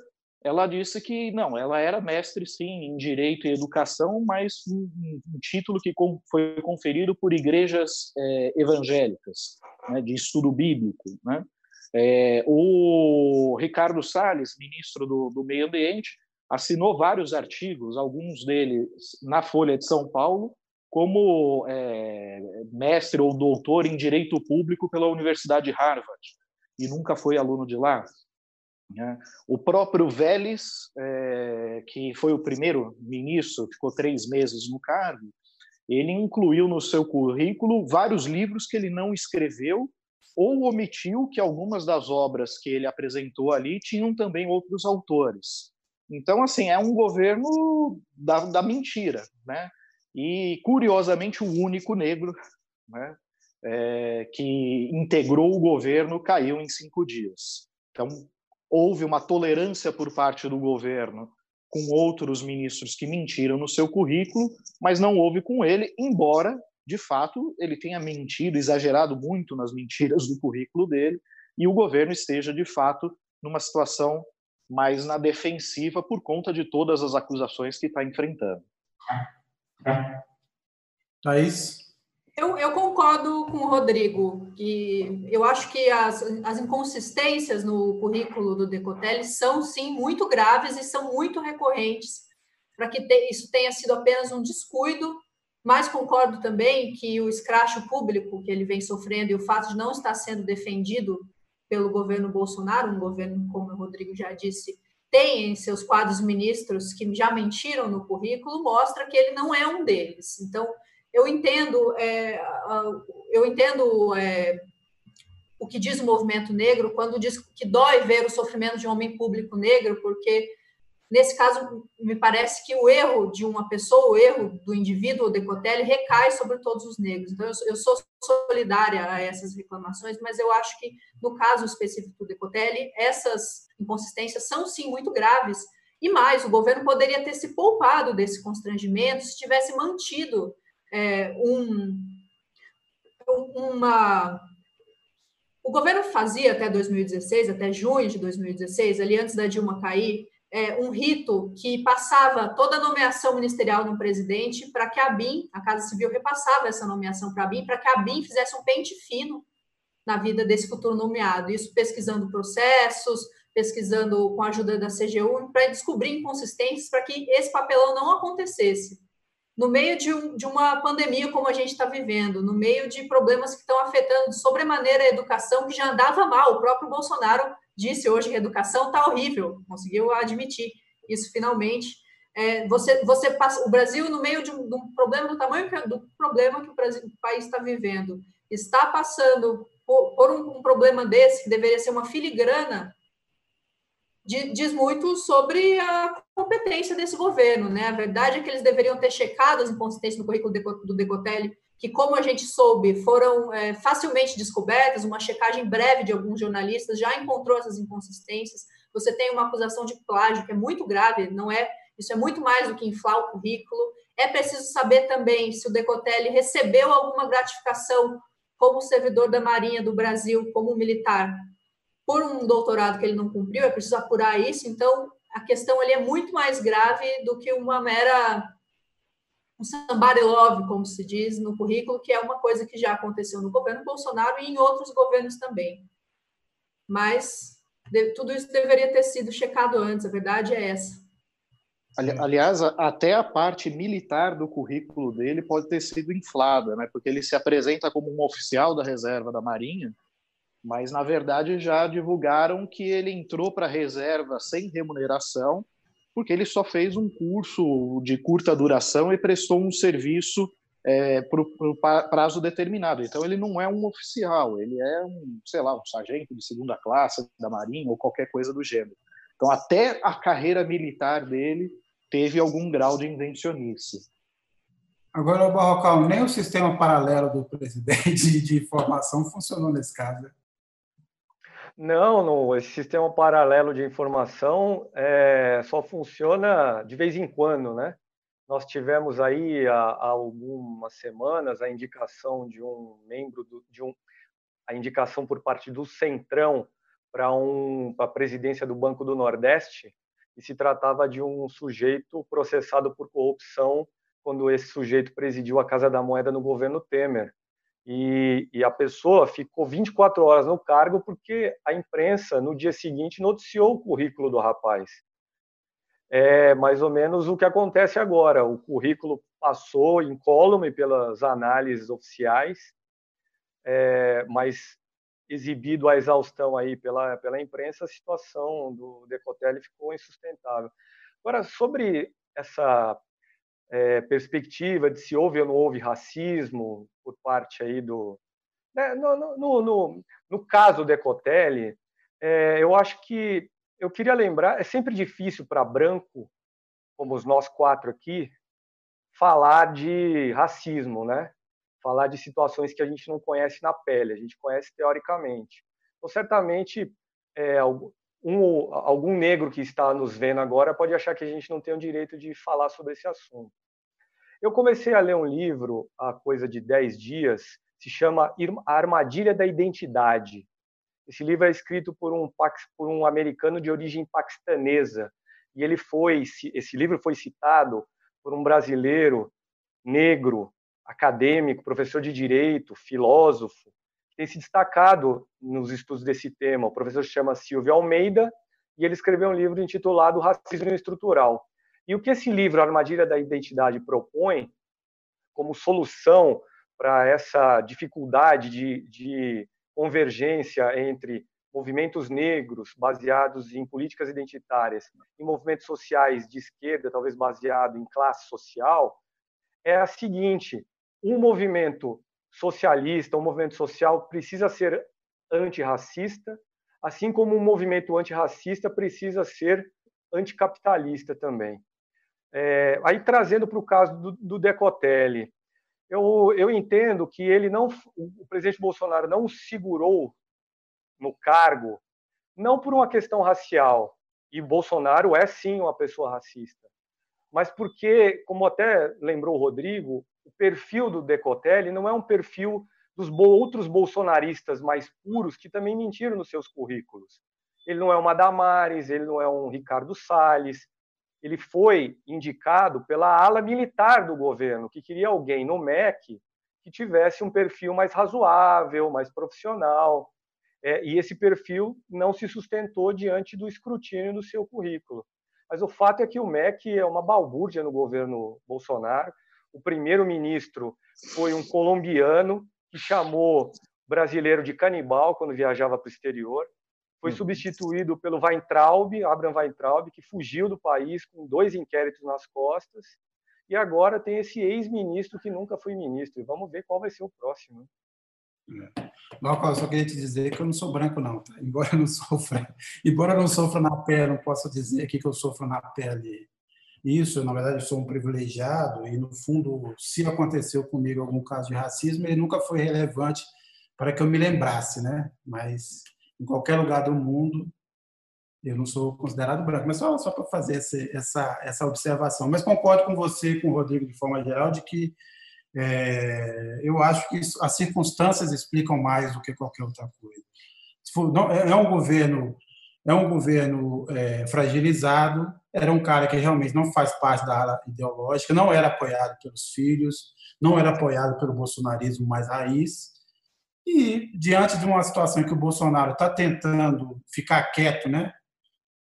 ela disse que não, ela era mestre, sim, em direito e educação, mas um, um título que foi conferido por igrejas é, evangélicas, né, de estudo bíblico. Né? É, o Ricardo Salles, ministro do, do Meio Ambiente, assinou vários artigos, alguns deles na Folha de São Paulo, como é, mestre ou doutor em direito público pela Universidade de Harvard, e nunca foi aluno de lá. Né? O próprio Vélez, é, que foi o primeiro ministro, ficou três meses no cargo, ele incluiu no seu currículo vários livros que ele não escreveu ou omitiu que algumas das obras que ele apresentou ali tinham também outros autores. Então, assim, é um governo da, da mentira, né? E, curiosamente, o único negro né, é, que integrou o governo caiu em cinco dias. Então, houve uma tolerância por parte do governo com outros ministros que mentiram no seu currículo, mas não houve com ele, embora, de fato, ele tenha mentido, exagerado muito nas mentiras do currículo dele, e o governo esteja, de fato, numa situação mais na defensiva por conta de todas as acusações que está enfrentando. Thaís? Eu, eu, concordo com o Rodrigo, que eu acho que as, as inconsistências no currículo do Decotelli são, sim, muito graves e são muito recorrentes, para que te, isso tenha sido apenas um descuido, mas concordo também que o escracho público que ele vem sofrendo e o fato de não estar sendo defendido pelo governo Bolsonaro, um governo, como o Rodrigo já disse, tem em seus quadros ministros que já mentiram no currículo, mostra que ele não é um deles. Então, eu entendo, é, eu entendo é, o que diz o movimento negro quando diz que dói ver o sofrimento de um homem público negro, porque nesse caso me parece que o erro de uma pessoa, o erro do indivíduo ou Decotelli recai sobre todos os negros. Então eu, sou solidária a essas reclamações, mas eu acho que no caso específico do Decotelli, essas inconsistências são sim muito graves. E mais, o governo poderia ter se poupado desse constrangimento se tivesse mantido é, um, uma. O governo fazia até 2016, até junho de 2016, ali antes da Dilma cair, é, um rito que passava toda a nomeação ministerial de um presidente para que a BIM, a Casa Civil, repassava essa nomeação para a BIM, para que a BIM fizesse um pente fino na vida desse futuro nomeado. Isso pesquisando processos, pesquisando com a ajuda da CGU, para descobrir inconsistências para que esse papelão não acontecesse no meio de, um, de uma pandemia como a gente está vivendo, no meio de problemas que estão afetando sobremaneira a educação, que já andava mal. O próprio Bolsonaro disse hoje que a educação está horrível, conseguiu admitir isso finalmente. É, você, você passa, o Brasil, no meio de um, de um problema do tamanho que, do problema que o, Brasil, o país está vivendo, está passando por, por um, um problema desse, que deveria ser uma filigrana diz muito sobre a competência desse governo, né? A verdade é que eles deveriam ter checado as inconsistências no currículo do Decotelli, que, como a gente soube, foram é, facilmente descobertas. Uma checagem breve de alguns jornalistas já encontrou essas inconsistências. Você tem uma acusação de plágio que é muito grave, não é? Isso é muito mais do que inflar o currículo. É preciso saber também se o Decotelli recebeu alguma gratificação como servidor da Marinha do Brasil, como militar, por um doutorado que ele não cumpriu, é preciso apurar isso, então a questão ali é muito mais grave do que uma mera um somebody love, como se diz no currículo, que é uma coisa que já aconteceu no governo Bolsonaro e em outros governos também. Mas de, tudo isso deveria ter sido checado antes, a verdade é essa. Aliás, até a parte militar do currículo dele pode ter sido inflada, né? porque ele se apresenta como um oficial da reserva da Marinha, mas na verdade já divulgaram que ele entrou para a reserva sem remuneração, porque ele só fez um curso de curta duração e prestou um serviço é, por, por prazo determinado. Então ele não é um oficial, ele é um, sei lá, um sargento de segunda classe da Marinha ou qualquer coisa do gênero. Então até a carreira militar dele teve algum grau de invencionice. Agora, o Barrocal, nem o sistema paralelo do presidente de informação funcionou nesse caso. Né? Não, não, esse sistema paralelo de informação é, só funciona de vez em quando, né? Nós tivemos aí há, há algumas semanas a indicação de um membro do, de um a indicação por parte do Centrão para um para a presidência do Banco do Nordeste e se tratava de um sujeito processado por corrupção quando esse sujeito presidiu a Casa da Moeda no governo Temer e, e, a pessoa ficou 24 horas no cargo porque a imprensa, no dia seguinte, noticiou o currículo do rapaz. É mais ou menos o que acontece agora. O currículo passou incólume pelas análises oficiais, é, mas exibido a exaustão aí pela, pela imprensa, a situação do Decotelli ficou insustentável. Agora, sobre essa é, perspectiva de se houve ou não houve racismo por parte aí do né, no, no, no, no, caso Decotelli, é, eu acho que eu queria lembrar é sempre difícil para branco como os nós quatro aqui falar de racismo, né? Falar de situações que a gente não conhece na pele, a gente conhece teoricamente. Então, certamente, é, um, algum negro que está nos vendo agora pode achar que a gente não tem o direito de falar sobre esse assunto. Eu comecei a ler um livro há coisa de 10 dias, se chama A Armadilha da Identidade. Esse livro é escrito por um, por um americano de origem paquistanesa, e ele foi, esse livro foi citado por um brasileiro negro, acadêmico, professor de direito, filósofo, que tem se destacado nos estudos desse tema. O professor se chama Silvio Almeida e ele escreveu um livro intitulado Racismo Estrutural. E o que esse livro, Armadilha da Identidade, propõe como solução para essa dificuldade de, de convergência entre movimentos negros baseados em políticas identitárias e movimentos sociais de esquerda, talvez baseado em classe social, é a seguinte: um movimento socialista, um movimento social precisa ser antirracista, assim como um movimento antirracista precisa ser anticapitalista também. É, aí trazendo para o caso do, do Decotelli, eu, eu entendo que ele não, o presidente Bolsonaro não segurou no cargo, não por uma questão racial, e Bolsonaro é sim uma pessoa racista, mas porque, como até lembrou o Rodrigo, o perfil do Decotelli não é um perfil dos outros bolsonaristas mais puros que também mentiram nos seus currículos. Ele não é uma Damares, ele não é um Ricardo Salles, ele foi indicado pela ala militar do governo, que queria alguém no MEC que tivesse um perfil mais razoável, mais profissional. É, e esse perfil não se sustentou diante do escrutínio do seu currículo. Mas o fato é que o MEC é uma balbúrdia no governo Bolsonaro. O primeiro-ministro foi um colombiano que chamou brasileiro de canibal quando viajava para o exterior foi substituído pelo Weintraub, Abraham Weintraub, que fugiu do país com dois inquéritos nas costas, e agora tem esse ex-ministro que nunca foi ministro. E vamos ver qual vai ser o próximo. É. Não, só queria te dizer que eu não sou branco, não. Tá? Embora eu não sofra, embora eu não sofra na pele, não posso dizer aqui que eu sofro na pele isso. Na verdade, eu sou um privilegiado e, no fundo, se aconteceu comigo algum caso de racismo, ele nunca foi relevante para que eu me lembrasse, né? Mas em qualquer lugar do mundo, eu não sou considerado branco, mas só, só para fazer essa, essa observação. Mas concordo com você com o Rodrigo, de forma geral, de que é, eu acho que isso, as circunstâncias explicam mais do que qualquer outra coisa. For, não, é, é um governo é um governo é, fragilizado, era um cara que realmente não faz parte da área ideológica, não era apoiado pelos filhos, não era apoiado pelo bolsonarismo mais raiz, e, diante de uma situação em que o Bolsonaro está tentando ficar quieto, né?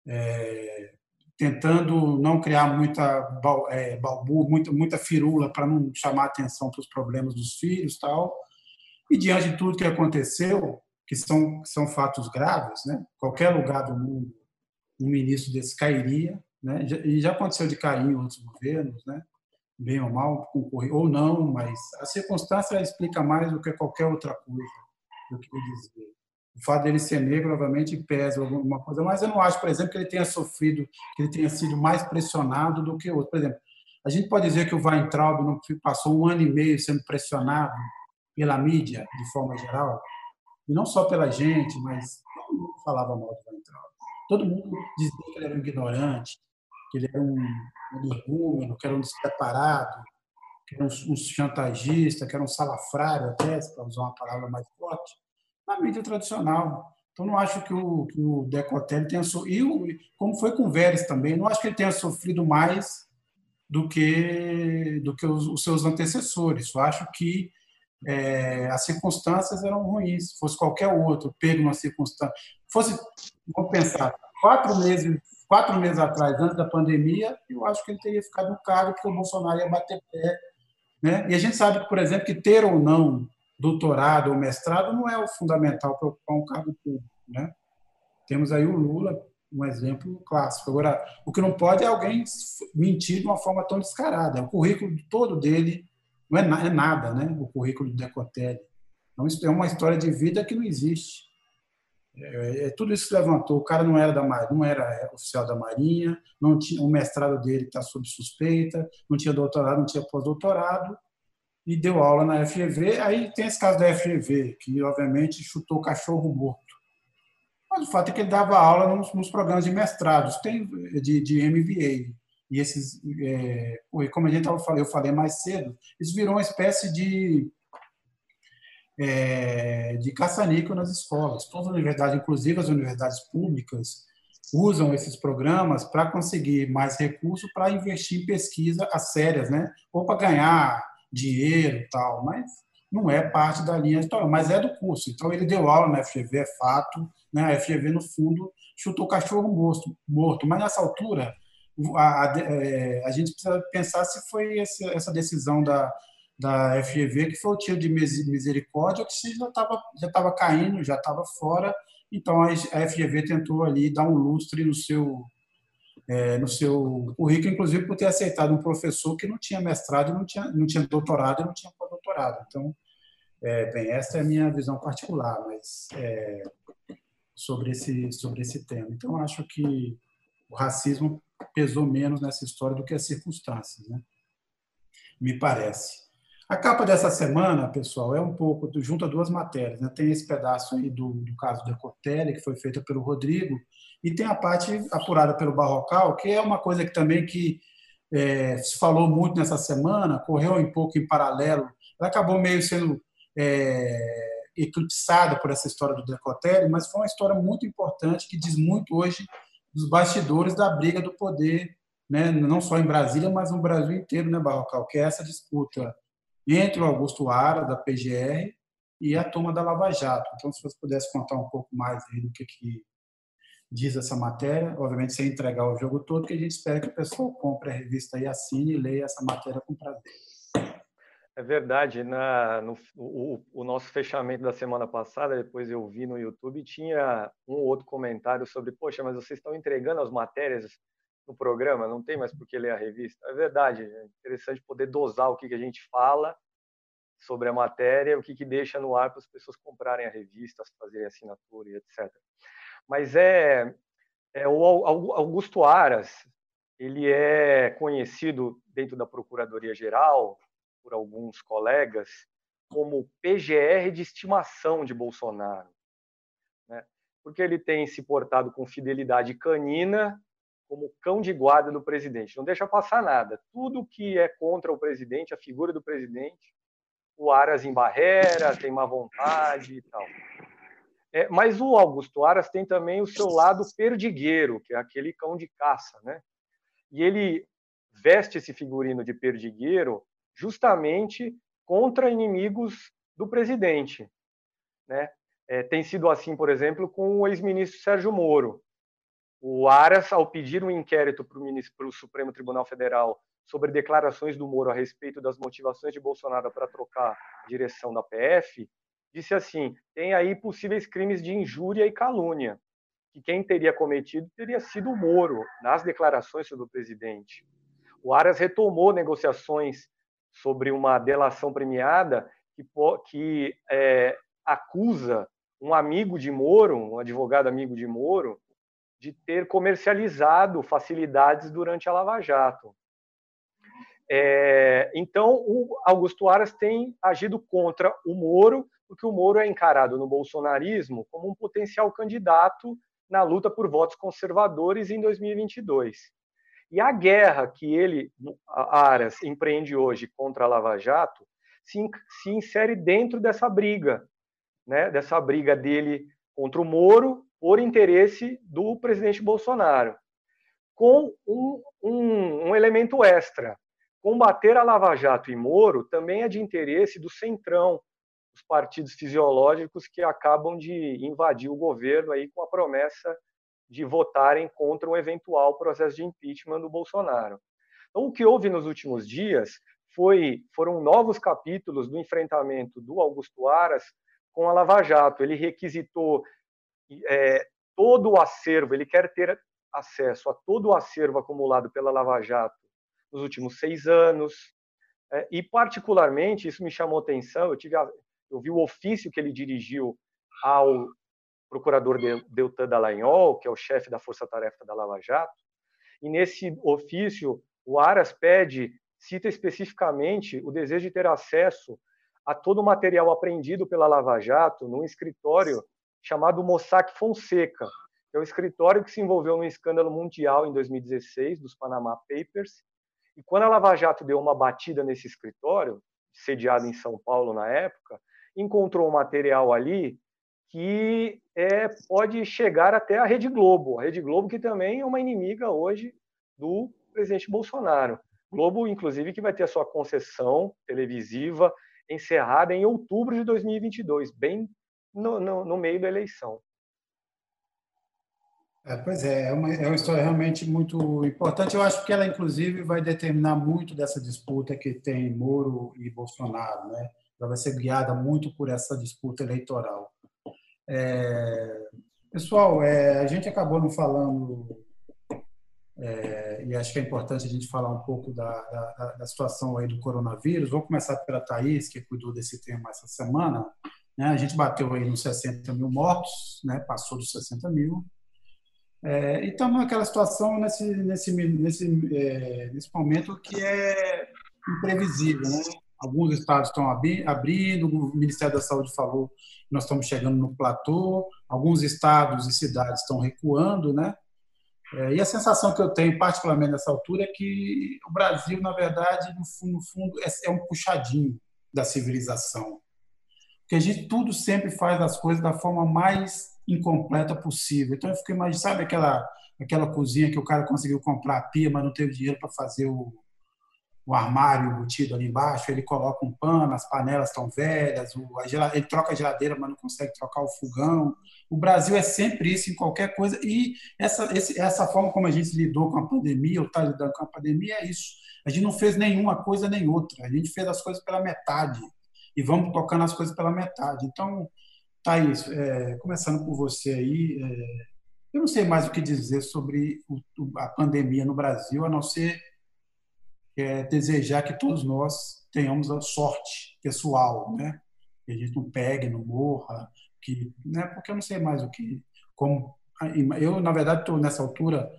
É, tentando não criar muita é, balbu, muita, muita firula para não chamar atenção para os problemas dos filhos tal. E diante de tudo que aconteceu, que são, que são fatos graves, né? qualquer lugar do mundo, um ministro desse cairia, né? e já aconteceu de cair em outros governos, né? Bem ou mal, concorrer ou não, mas a circunstância explica mais do que qualquer outra coisa, eu queria dizer. O fato dele ser negro, obviamente, pesa alguma coisa, mas eu não acho, por exemplo, que ele tenha sofrido, que ele tenha sido mais pressionado do que outro. Por exemplo, a gente pode dizer que o Weintraub não passou um ano e meio sendo pressionado pela mídia, de forma geral, e não só pela gente, mas todo mundo falava mal do Weintraub. Todo mundo dizia que ele era um ignorante, que ele era um energúmeno, que era um despreparado, que era um, um chantagista, que era um salafrário até, para usar uma palavra mais forte, na mídia tradicional. Então, não acho que o, que o Decotelli tenha sofrido, e como foi com o Vélez também, não acho que ele tenha sofrido mais do que, do que os, os seus antecessores. Eu acho que é, as circunstâncias eram ruins. Se fosse qualquer outro, pego uma circunstância. Fosse, vamos pensar, quatro meses quatro meses atrás, antes da pandemia, eu acho que ele teria ficado no cargo porque o Bolsonaro ia bater pé. Né? E a gente sabe, por exemplo, que ter ou não doutorado ou mestrado não é o fundamental para ocupar um cargo público. Né? Temos aí o Lula, um exemplo clássico. Agora, o que não pode é alguém mentir de uma forma tão descarada. O currículo todo dele não é, é nada, né? o currículo do Decotelli. Então, isso é uma história de vida que não existe. É, é, tudo isso que levantou. O cara não era da não era oficial da Marinha, não tinha o mestrado dele está sob suspeita, não tinha doutorado, não tinha pós-doutorado e deu aula na FGV. Aí tem esse caso da FGV, que obviamente chutou o cachorro morto. Mas o fato é que ele dava aula nos, nos programas de mestrados, tem de, de MBA. E esses, é, como a gente tava, eu falei mais cedo, isso virou uma espécie de é, de caça-níquel nas escolas. Todas as universidades, inclusive as universidades públicas, usam esses programas para conseguir mais recursos para investir em pesquisa a sérias, né? Ou para ganhar dinheiro tal, mas não é parte da linha editorial, mas é do curso. Então ele deu aula na FGV, é fato, né? A FGV no fundo chutou cachorro morto, morto. mas nessa altura a, a, é, a gente precisa pensar se foi essa, essa decisão da da FGV, que foi o tiro de misericórdia, que já estava já tava caindo, já estava fora. Então a FGV tentou ali dar um lustre no seu é, no seu currículo, inclusive por ter aceitado um professor que não tinha mestrado, não tinha não tinha doutorado e não tinha pós-doutorado. Então, é, bem, essa é a minha visão particular, mas é, sobre esse sobre esse tema. Então acho que o racismo pesou menos nessa história do que as circunstâncias, né? Me parece. A capa dessa semana, pessoal, é um pouco junto a duas matérias. Né? Tem esse pedaço aí do, do caso da Ecotelli, que foi feita pelo Rodrigo, e tem a parte apurada pelo Barrocal, que é uma coisa que também que é, se falou muito nessa semana, correu um pouco em paralelo, ela acabou meio sendo é, eclipsada por essa história do Decotelli, mas foi uma história muito importante que diz muito hoje dos bastidores da briga do poder, né? não só em Brasília, mas no Brasil inteiro, né, Barrocal, que é essa disputa entre o Augusto Ara, da PGR, e a turma da Lava Jato. Então, se você pudesse contar um pouco mais do que, que diz essa matéria, obviamente sem entregar o jogo todo, que a gente espera que o pessoal compre a revista e assine e leia essa matéria com prazer. É verdade. Na, no, o, o, nosso fechamento da semana passada, depois eu vi no YouTube, tinha um ou outro comentário sobre, poxa, mas vocês estão entregando as matérias no programa, não tem mais por que ler a revista. É verdade, é interessante poder dosar o que, que a gente fala sobre a matéria, o que, que deixa no ar para as pessoas comprarem a revista, fazerem assinatura e etc. Mas é, é o Augusto Aras, ele é conhecido dentro da Procuradoria Geral por alguns colegas como PGR de estimação de Bolsonaro, né? porque ele tem se portado com fidelidade canina como cão de guarda do presidente. Não deixa passar nada. Tudo que é contra o presidente, a figura do presidente, o Aras em barreira, tem má vontade e tal. É, mas o Augusto Aras tem também o seu lado perdigueiro, que é aquele cão de caça, né? E ele veste esse figurino de perdigueiro justamente contra inimigos do presidente, né? É, tem sido assim, por exemplo, com o ex-ministro Sérgio Moro. O Aras, ao pedir um inquérito para o Supremo Tribunal Federal sobre declarações do Moro a respeito das motivações de Bolsonaro para trocar direção da PF, disse assim: tem aí possíveis crimes de injúria e calúnia, que quem teria cometido teria sido o Moro, nas declarações sobre o presidente. O Aras retomou negociações sobre uma delação premiada que, que é, acusa um amigo de Moro, um advogado amigo de Moro, de ter comercializado facilidades durante a Lava Jato. É, então, o Augusto Aras tem agido contra o Moro, porque o Moro é encarado no bolsonarismo como um potencial candidato na luta por votos conservadores em 2022. E a guerra que ele, Aras, empreende hoje contra a Lava Jato se, se insere dentro dessa briga, né, dessa briga dele contra o Moro por interesse do presidente Bolsonaro, com um, um, um elemento extra. Combater a Lava Jato e Moro também é de interesse do Centrão, os partidos fisiológicos que acabam de invadir o governo aí com a promessa de votarem contra um eventual processo de impeachment do Bolsonaro. Então, o que houve nos últimos dias foi, foram novos capítulos do enfrentamento do Augusto Aras com a Lava Jato. Ele requisitou é, todo o acervo, ele quer ter acesso a todo o acervo acumulado pela Lava Jato nos últimos seis anos, é, e particularmente isso me chamou atenção. Eu tive, a, eu vi o ofício que ele dirigiu ao procurador Deltan Dallagnol, que é o chefe da força-tarefa da Lava Jato, e nesse ofício o Aras pede, cita especificamente o desejo de ter acesso a todo o material apreendido pela Lava Jato num escritório chamado Mossack Fonseca, é um escritório que se envolveu num escândalo mundial em 2016 dos Panama Papers. E quando a Lava Jato deu uma batida nesse escritório, sediado em São Paulo na época, encontrou um material ali que é, pode chegar até a Rede Globo. A Rede Globo, que também é uma inimiga hoje do presidente Bolsonaro. Globo, inclusive, que vai ter a sua concessão televisiva encerrada em outubro de 2022, bem no, no, no meio da eleição. É, pois é, é uma, é uma história realmente muito importante. Eu acho que ela, inclusive, vai determinar muito dessa disputa que tem Moro e Bolsonaro. Né? Ela vai ser guiada muito por essa disputa eleitoral. É, pessoal, é, a gente acabou não falando, é, e acho que é importante a gente falar um pouco da, da, da, situação aí do coronavírus. Vou começar pela Thaís, que cuidou desse tema essa semana. Né? A gente bateu aí nos 60 mil mortos, né? passou dos 60 mil. É, e estamos naquela situação nesse, nesse, nesse, é, nesse momento que é imprevisível. Né? Alguns estados estão abrindo, o Ministério da Saúde falou que nós estamos chegando no platô, alguns estados e cidades estão recuando, né? É, e a sensação que eu tenho, particularmente nessa altura, é que o Brasil, na verdade, no fundo, no fundo é, é um puxadinho da civilização. Porque a gente tudo sempre faz as coisas da forma mais incompleta possível. Então eu fico imaginando, sabe aquela, aquela cozinha que o cara conseguiu comprar a pia, mas não teve dinheiro para fazer o, o armário embutido ali embaixo, ele coloca um pano, as panelas estão velhas, ele troca a geladeira, mas não consegue trocar o fogão. O Brasil é sempre isso em qualquer coisa, e essa, esse, essa forma como a gente lidou com a pandemia, ou está lidando com a pandemia, é isso. A gente não fez nenhuma coisa nem outra, a gente fez as coisas pela metade, e vamos tocando as coisas pela metade. Então, Thaís, é, começando por você aí, é, eu não sei mais o que dizer sobre o, a pandemia no Brasil, a não ser é desejar que todos nós tenhamos a sorte pessoal, né? Que a gente não pegue, não morra, que, né? Porque eu não sei mais o que, como eu na verdade estou nessa altura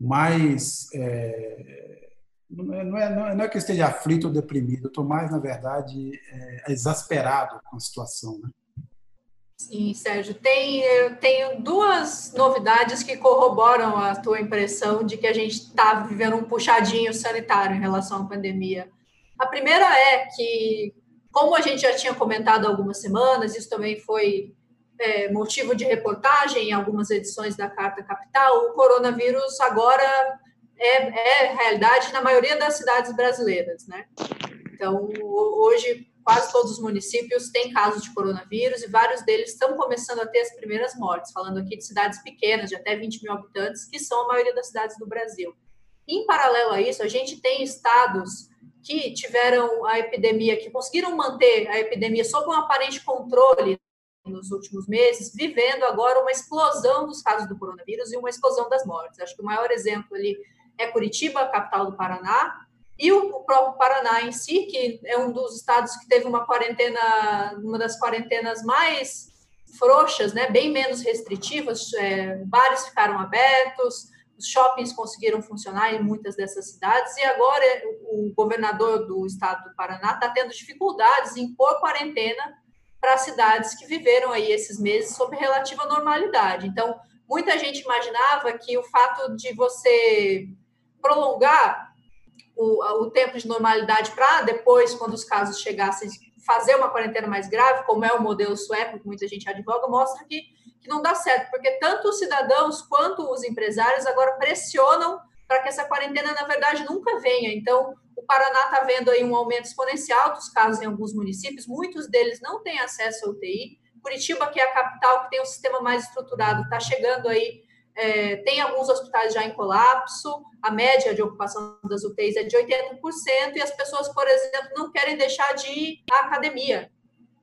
mais é, não, é, não, é, não é que eu esteja aflito ou deprimido, estou mais na verdade é, exasperado com a situação, né? Sim, Sérgio. Tem, eu tenho duas novidades que corroboram a tua impressão de que a gente está vivendo um puxadinho sanitário em relação à pandemia. A primeira é que, como a gente já tinha comentado há algumas semanas, isso também foi é, motivo de reportagem em algumas edições da Carta Capital, o coronavírus agora é, é realidade na maioria das cidades brasileiras, né? Então, hoje quase todos os municípios têm casos de coronavírus e vários deles estão começando a ter as primeiras mortes, falando aqui de cidades pequenas, de até 20 mil habitantes, que são a maioria das cidades do Brasil. Em paralelo a isso, a gente tem estados que tiveram a epidemia, que conseguiram manter a epidemia sob um aparente controle nos últimos meses, vivendo agora uma explosão dos casos do coronavírus e uma explosão das mortes. Acho que o maior exemplo ali é Curitiba, capital do Paraná, e o, próprio Paraná em si, que é um dos estados que teve uma quarentena, uma das quarentenas mais frouxas, né, bem menos restritivas, é, bares ficaram abertos, os shoppings conseguiram funcionar em muitas dessas cidades, e agora o governador do estado do Paraná está tendo dificuldades em pôr quarentena para cidades que viveram aí esses meses sob relativa normalidade. Então, muita gente imaginava que o fato de você prolongar o, o tempo de normalidade para depois, quando os casos chegassem, fazer uma quarentena mais grave, como é o modelo sueco, que muita gente advoga, mostra que, que não dá certo, porque tanto os cidadãos quanto os empresários agora pressionam para que essa quarentena, na verdade, nunca venha. Então, o Paraná está vendo aí um aumento exponencial dos casos em alguns municípios, muitos deles não têm acesso à UTI. Curitiba, que é a capital, que tem um sistema mais estruturado, está chegando aí é, tem alguns hospitais já em colapso, a média de ocupação das UTIs é de 80%, e as pessoas, por exemplo, não querem deixar de ir à academia.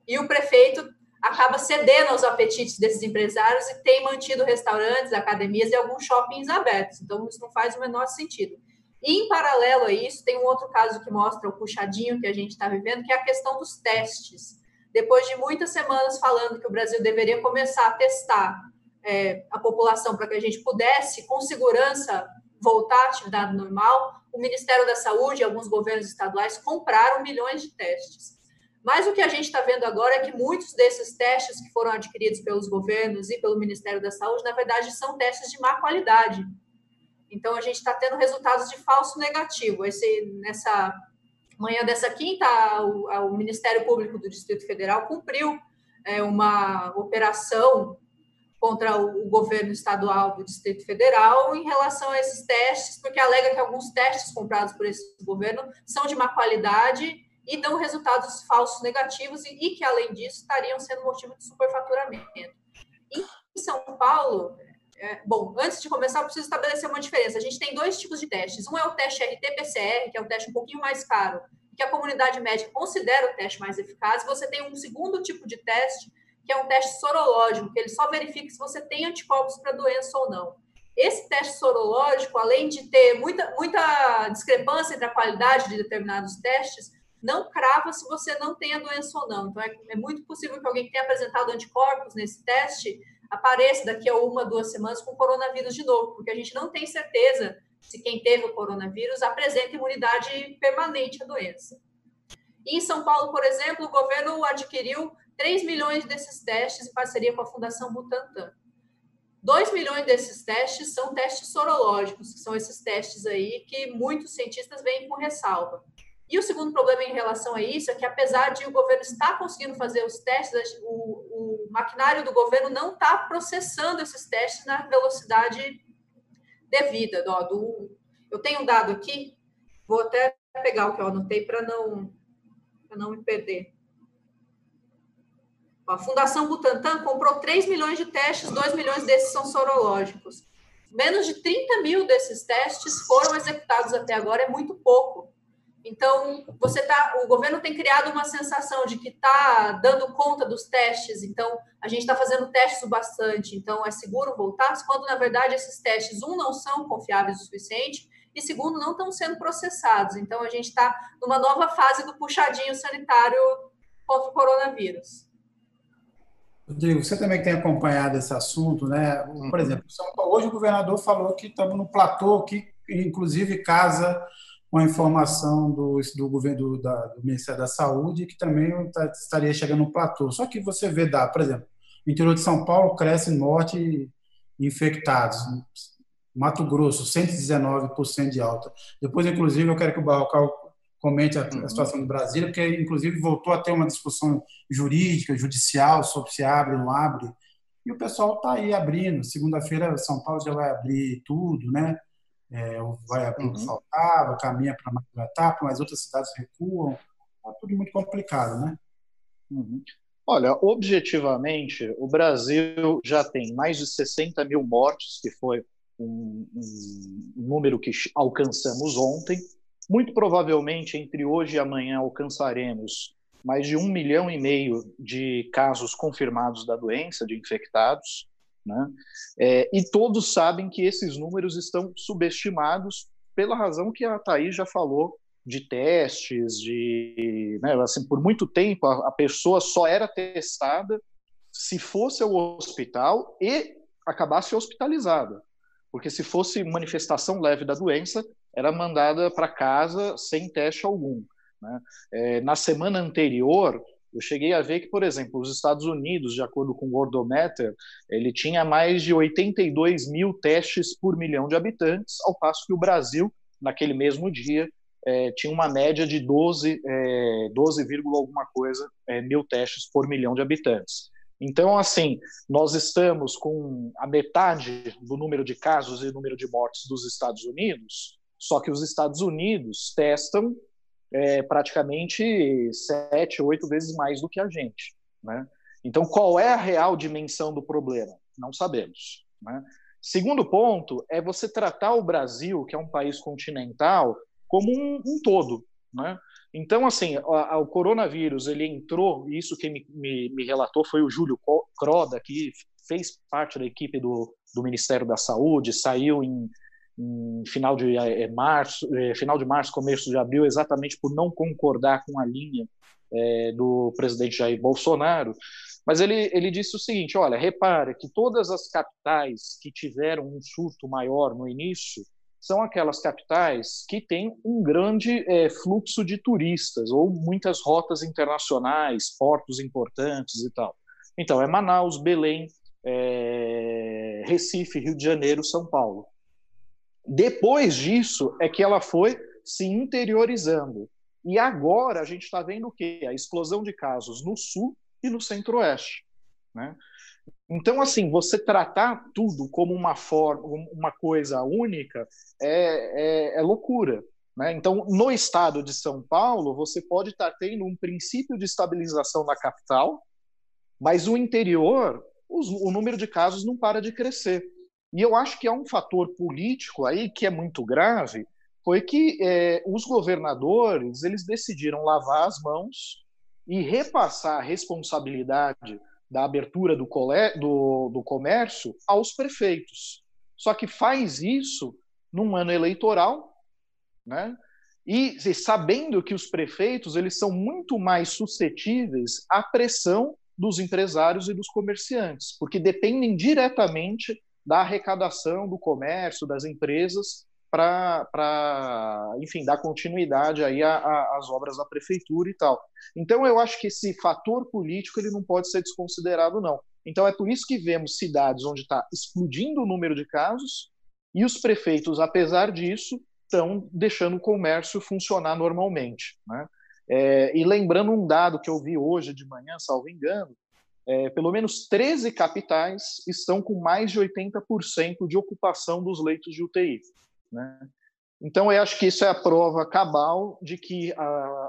E o prefeito acaba cedendo aos apetites desses empresários e tem mantido restaurantes, academias e alguns shoppings abertos. Então, isso não faz o menor sentido. E, em paralelo a isso, tem um outro caso que mostra o puxadinho que a gente está vivendo, que é a questão dos testes. Depois de muitas semanas falando que o Brasil deveria começar a testar é, a população para que a gente pudesse, com segurança, voltar à atividade normal, o Ministério da Saúde e alguns governos estaduais compraram milhões de testes. Mas o que a gente está vendo agora é que muitos desses testes que foram adquiridos pelos governos e pelo Ministério da Saúde, na verdade, são testes de má qualidade. Então, a gente está tendo resultados de falso negativo. Esse, nessa manhã dessa quinta, o, o Ministério Público do Distrito Federal cumpriu é, uma operação contra o, governo estadual do Distrito Federal em relação a esses testes, porque alega que alguns testes comprados por esse governo são de má qualidade e dão resultados falsos negativos e, e que, além disso, estariam sendo motivo de superfaturamento. Em São Paulo, é, bom, antes de começar, eu preciso estabelecer uma diferença. A gente tem dois tipos de testes. Um é o teste RT-PCR, que é um teste um pouquinho mais caro, que a comunidade médica considera o teste mais eficaz. Você tem um segundo tipo de teste, que é um teste sorológico, que ele só verifica se você tem anticorpos para doença ou não. Esse teste sorológico, além de ter muita, muita discrepância entre a qualidade de determinados testes, não crava se você não tem a doença ou não. Então, é, é muito possível que alguém que tenha apresentado anticorpos nesse teste apareça daqui a uma, duas semanas com coronavírus de novo, porque a gente não tem certeza se quem teve o coronavírus apresenta imunidade permanente à doença. Em São Paulo, por exemplo, o governo adquiriu 3 milhões desses testes em parceria com a Fundação Butantan. 2 milhões desses testes são testes sorológicos, que são esses testes aí que muitos cientistas veem com ressalva. E o segundo problema em relação a isso é que, apesar de o governo estar conseguindo fazer os testes, o, o maquinário do governo não está processando esses testes na velocidade devida. Do, do, eu tenho um dado aqui, vou até pegar o que eu anotei para não, não me perder. A Fundação Butantan comprou 3 milhões de testes, 2 milhões desses são sorológicos. Menos de 30 mil desses testes foram executados até agora, é muito pouco. Então, você tá, o governo tem criado uma sensação de que está dando conta dos testes, então a gente está fazendo testes bastante, então é seguro voltar, quando na verdade esses testes, um, não são confiáveis o suficiente, e segundo, não estão sendo processados. Então, a gente está numa nova fase do puxadinho sanitário contra o coronavírus. Rodrigo, você também tem acompanhado esse assunto, né? Por uhum. exemplo, hoje o governador falou que estamos no platô, que inclusive casa com a informação do, do governo do, da, do Ministério da Saúde, que também tá, estaria chegando no platô. Só que você vê, dá, por exemplo, no interior de São Paulo cresce morte infectados. Mato Grosso, 119% de alta. Depois, inclusive, eu quero que o Barrocal comente a, a uhum. situação do Brasília, porque, inclusive, voltou a ter uma discussão jurídica, judicial, sobre se abre ou não abre. E o pessoal está aí abrindo. Segunda-feira, São Paulo já vai abrir tudo, né? é, vai abrir uhum. faltava, caminha para mais uma etapa, mas outras cidades recuam. É tudo muito complicado, né? Uhum. Olha, objetivamente, o Brasil já tem mais de 60 mil mortes, que foi um, um número que alcançamos ontem. Muito provavelmente, entre hoje e amanhã, alcançaremos mais de um milhão e meio de casos confirmados da doença, de infectados. Né? É, e todos sabem que esses números estão subestimados pela razão que a Thaís já falou de testes, de né, assim, por muito tempo a, a, pessoa só era testada se fosse ao hospital e acabasse hospitalizada, porque se fosse manifestação leve da doença era mandada para casa sem teste algum. Né? É, na semana anterior eu cheguei a ver que, por exemplo, os Estados Unidos, de acordo com o Worldometer, ele tinha mais de 82 mil testes por milhão de habitantes, ao passo que o Brasil, naquele mesmo dia, é, tinha uma média de 12, é, 12, alguma coisa é, mil testes por milhão de habitantes. Então, assim, nós estamos com a metade do número de casos e número de mortes dos Estados Unidos, só que os Estados Unidos testam é, praticamente sete, oito vezes mais do que a gente. Né? Então, qual é a real dimensão do problema? Não sabemos. Né? Segundo ponto é você tratar o Brasil, que é um país continental, como um, um todo. Né? Então, assim, a, a, o coronavírus, ele entrou, isso quem me, me, me, relatou foi o Júlio Croda, que fez parte da equipe do, do Ministério da Saúde, saiu em em final de é, março, é, final de março, começo de abril, exatamente por não concordar com a linha é, do presidente Jair Bolsonaro. Mas ele, ele disse o seguinte: olha, repare que todas as capitais que tiveram um surto maior no início são aquelas capitais que têm um grande é, fluxo de turistas ou muitas rotas internacionais, portos importantes e tal. Então, é Manaus, Belém, é, Recife, Rio de Janeiro, São Paulo. Depois disso é que ela foi se interiorizando. E agora a gente está vendo o quê? A explosão de casos no sul e no centro-oeste. Né? Então, assim, você tratar tudo como uma forma, uma coisa única é, é, é loucura. Né? Então, no estado de São Paulo, você pode estar tá tendo um princípio de estabilização na capital, mas o interior, os, o número de casos não para de crescer. E eu acho que há um fator político aí que é muito grave, foi que é, os governadores eles decidiram lavar as mãos e repassar a responsabilidade da abertura do, do, do comércio aos prefeitos. Só que faz isso num ano eleitoral, né? E sabendo que os prefeitos eles são muito mais suscetíveis à pressão dos empresários e dos comerciantes, porque dependem diretamente da arrecadação do comércio, das empresas, para, enfim, dar continuidade aí às obras da prefeitura e tal. Então, eu acho que esse fator político ele não pode ser desconsiderado, não. Então, é por isso que vemos cidades onde está explodindo o número de casos e os prefeitos, apesar disso, estão deixando o comércio funcionar normalmente. Né? É, e lembrando um dado que eu vi hoje de manhã, salvo engano, é, pelo menos 13 capitais estão com mais de 80% de ocupação dos leitos de UTI. Né? Então, eu acho que isso é a prova cabal de que a,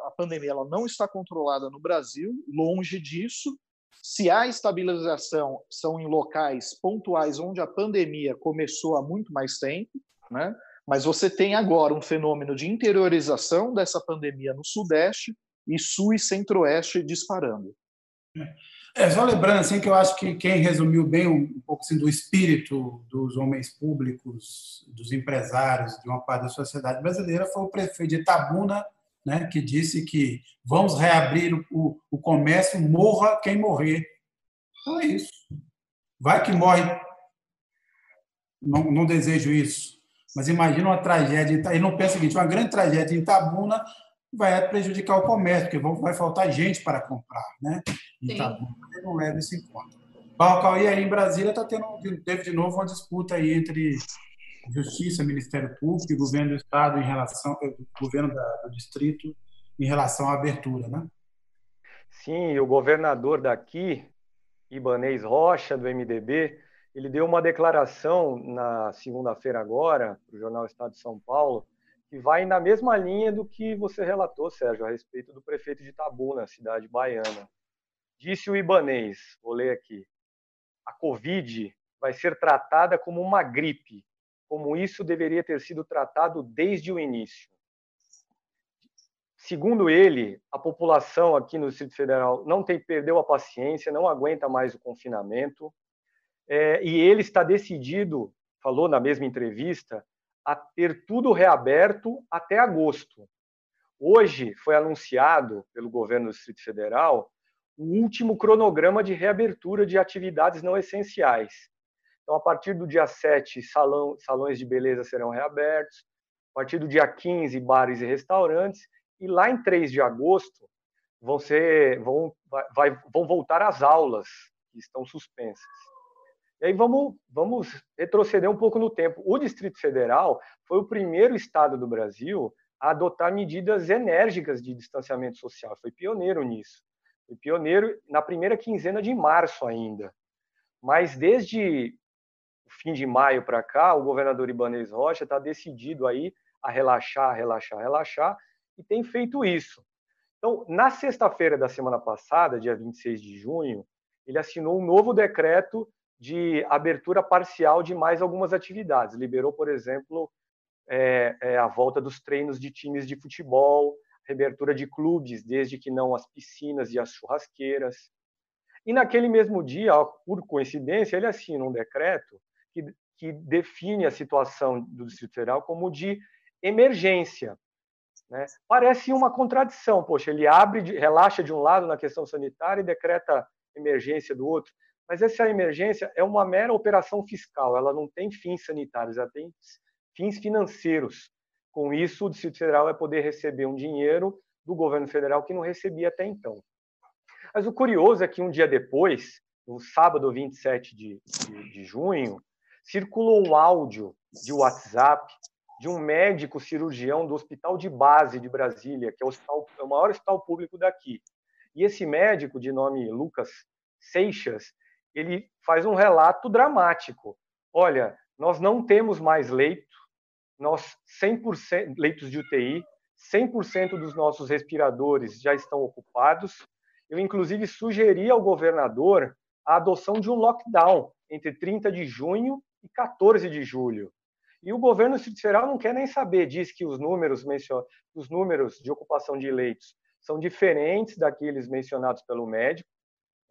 a pandemia ela não está controlada no Brasil, longe disso. Se há estabilização, são em locais pontuais onde a pandemia começou há muito mais tempo, né? mas você tem agora um fenômeno de interiorização dessa pandemia no Sudeste e Sul e Centro-Oeste disparando. É. Só lembrando assim, que eu acho que quem resumiu bem um, um pouco assim, do espírito dos homens públicos, dos empresários, de uma parte da sociedade brasileira, foi o prefeito de Itabuna, né, que disse que vamos reabrir o, o comércio, morra quem morrer. Então é isso. Vai que morre. Não, não desejo isso. Mas imagina uma tragédia. Ele não pensa o seguinte: uma grande tragédia em Itabuna vai prejudicar o comércio, porque vai faltar gente para comprar, né? E tá bom, não leva isso em conta. Balcão, e aí em Brasília tá tendo, teve de novo uma disputa aí entre Justiça, Ministério Público e Governo do Estado em relação, eh, Governo do Distrito em relação à abertura, né? Sim, o governador daqui, Ibanês Rocha, do MDB, ele deu uma declaração na segunda-feira agora, para o Jornal Estado de São Paulo, que vai na mesma linha do que você relatou, Sérgio, a respeito do prefeito de Itabuna, cidade baiana. Disse o Ibanês, vou ler aqui, a Covid vai ser tratada como uma gripe, como isso deveria ter sido tratado desde o início. Segundo ele, a população aqui no Distrito Federal não tem perdeu a paciência, não aguenta mais o confinamento, é, e ele está decidido, falou na mesma entrevista, a ter tudo reaberto até agosto. Hoje foi anunciado pelo governo do Distrito Federal o último cronograma de reabertura de atividades não essenciais. Então, a partir do dia 7, salão, salões de beleza serão reabertos, a partir do dia 15, bares e restaurantes, e lá em 3 de agosto vão, ser, vão, vai, vão voltar as aulas que estão suspensas. E aí vamos, vamos retroceder um pouco no tempo. O Distrito Federal foi o primeiro estado do Brasil a adotar medidas enérgicas de distanciamento social. Foi pioneiro nisso. Foi pioneiro na primeira quinzena de março ainda. Mas desde o fim de maio para cá, o governador Ibanez Rocha está decidido aí a relaxar, relaxar, relaxar, e tem feito isso. Então, na sexta-feira da semana passada, dia 26 de junho, ele assinou um novo decreto de abertura parcial de mais algumas atividades. Liberou, por exemplo, é, é, a volta dos treinos de times de futebol, reabertura de clubes, desde que não as piscinas e as churrasqueiras. E naquele mesmo dia, por coincidência, ele assina um decreto que, que define a situação do Distrito Federal como de emergência. Né? Parece uma contradição, poxa, ele abre, relaxa de um lado na questão sanitária e decreta emergência do outro. Mas essa emergência é uma mera operação fiscal, ela não tem fins sanitários, ela tem fins financeiros. Com isso, o Distrito Federal vai poder receber um dinheiro do governo federal que não recebia até então. Mas o curioso é que um dia depois, no sábado 27 de, de, de junho, circulou um áudio de WhatsApp de um médico cirurgião do Hospital de Base de Brasília, que é o, hospital, é o maior hospital público daqui. E esse médico, de nome Lucas Seixas, ele faz um relato dramático. Olha, nós não temos mais leito, nós 100% leitos de UTI, 100% dos nossos respiradores já estão ocupados. Eu inclusive sugeri ao governador a adoção de um lockdown entre 30 de junho e 14 de julho. E o governo federal não quer nem saber, diz que os números, os números de ocupação de leitos são diferentes daqueles mencionados pelo médico.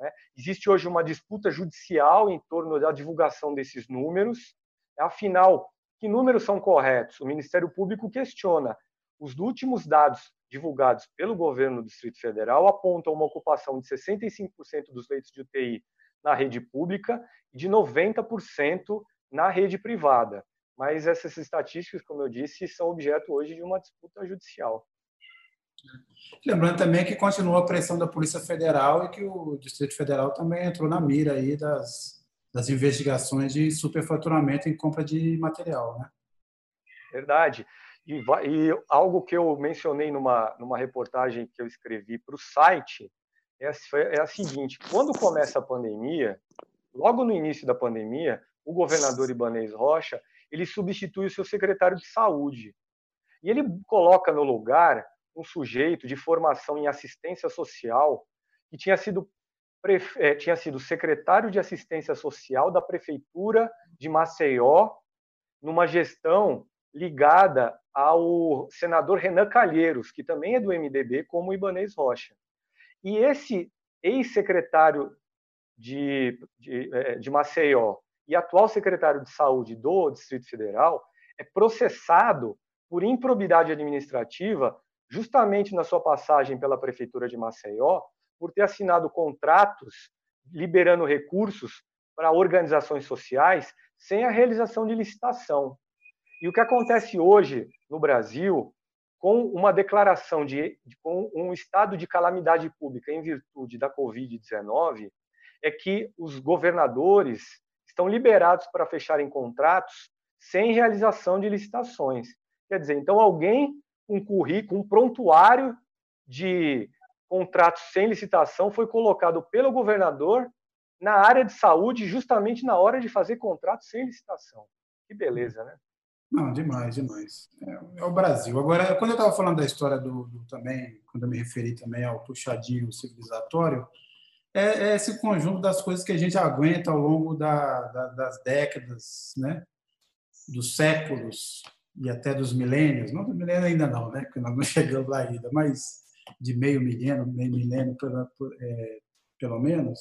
Né? Existe hoje uma disputa judicial em torno da divulgação desses números. Afinal, que números são corretos? O Ministério Público questiona. Os últimos dados divulgados pelo governo do Distrito Federal apontam uma ocupação de 65% dos leitos de UTI na rede pública e de 90% na rede privada. Mas essas estatísticas, como eu disse, são objeto hoje de uma disputa judicial. Lembrando também que continua a pressão da Polícia Federal e que o Distrito Federal também entrou na mira aí das, das investigações de superfaturamento em compra de material, né? Verdade. E, e algo que eu mencionei numa, numa reportagem que eu escrevi para o site é, é a seguinte: quando começa a pandemia, logo no início da pandemia, o governador Ibanez Rocha ele substitui o seu secretário de saúde. E ele coloca no lugar um sujeito de formação em assistência social que tinha sido, é, tinha sido secretário de assistência social da prefeitura de Maceió, numa gestão ligada ao senador Renan Calheiros, que também é do MDB, como Ibanez Rocha. E esse ex-secretário de, de, é, de Maceió e atual secretário de saúde do Distrito Federal é processado por improbidade administrativa justamente na sua passagem pela prefeitura de Maceió por ter assinado contratos liberando recursos para organizações sociais sem a realização de licitação. E o que acontece hoje no Brasil, com uma declaração de, com um estado de calamidade pública em virtude da Covid-19, é que os governadores estão liberados para fecharem contratos sem realização de licitações. Quer dizer, então alguém com currículo, um prontuário de contratos sem licitação foi colocado pelo governador na área de saúde justamente na hora de fazer contratos sem licitação. Que beleza, né? Não, demais, demais. É, é o Brasil. Agora, quando eu estava falando da história do, do, também, quando eu me referi também ao puxadinho civilizatório, é, é, esse conjunto das coisas que a gente aguenta ao longo da, da, das décadas, né? dos séculos e até dos milênios, não do milênio ainda não, né? porque nós não chegamos lá ainda, mas de meio milênio, meio milênio pelo, é, pelo menos,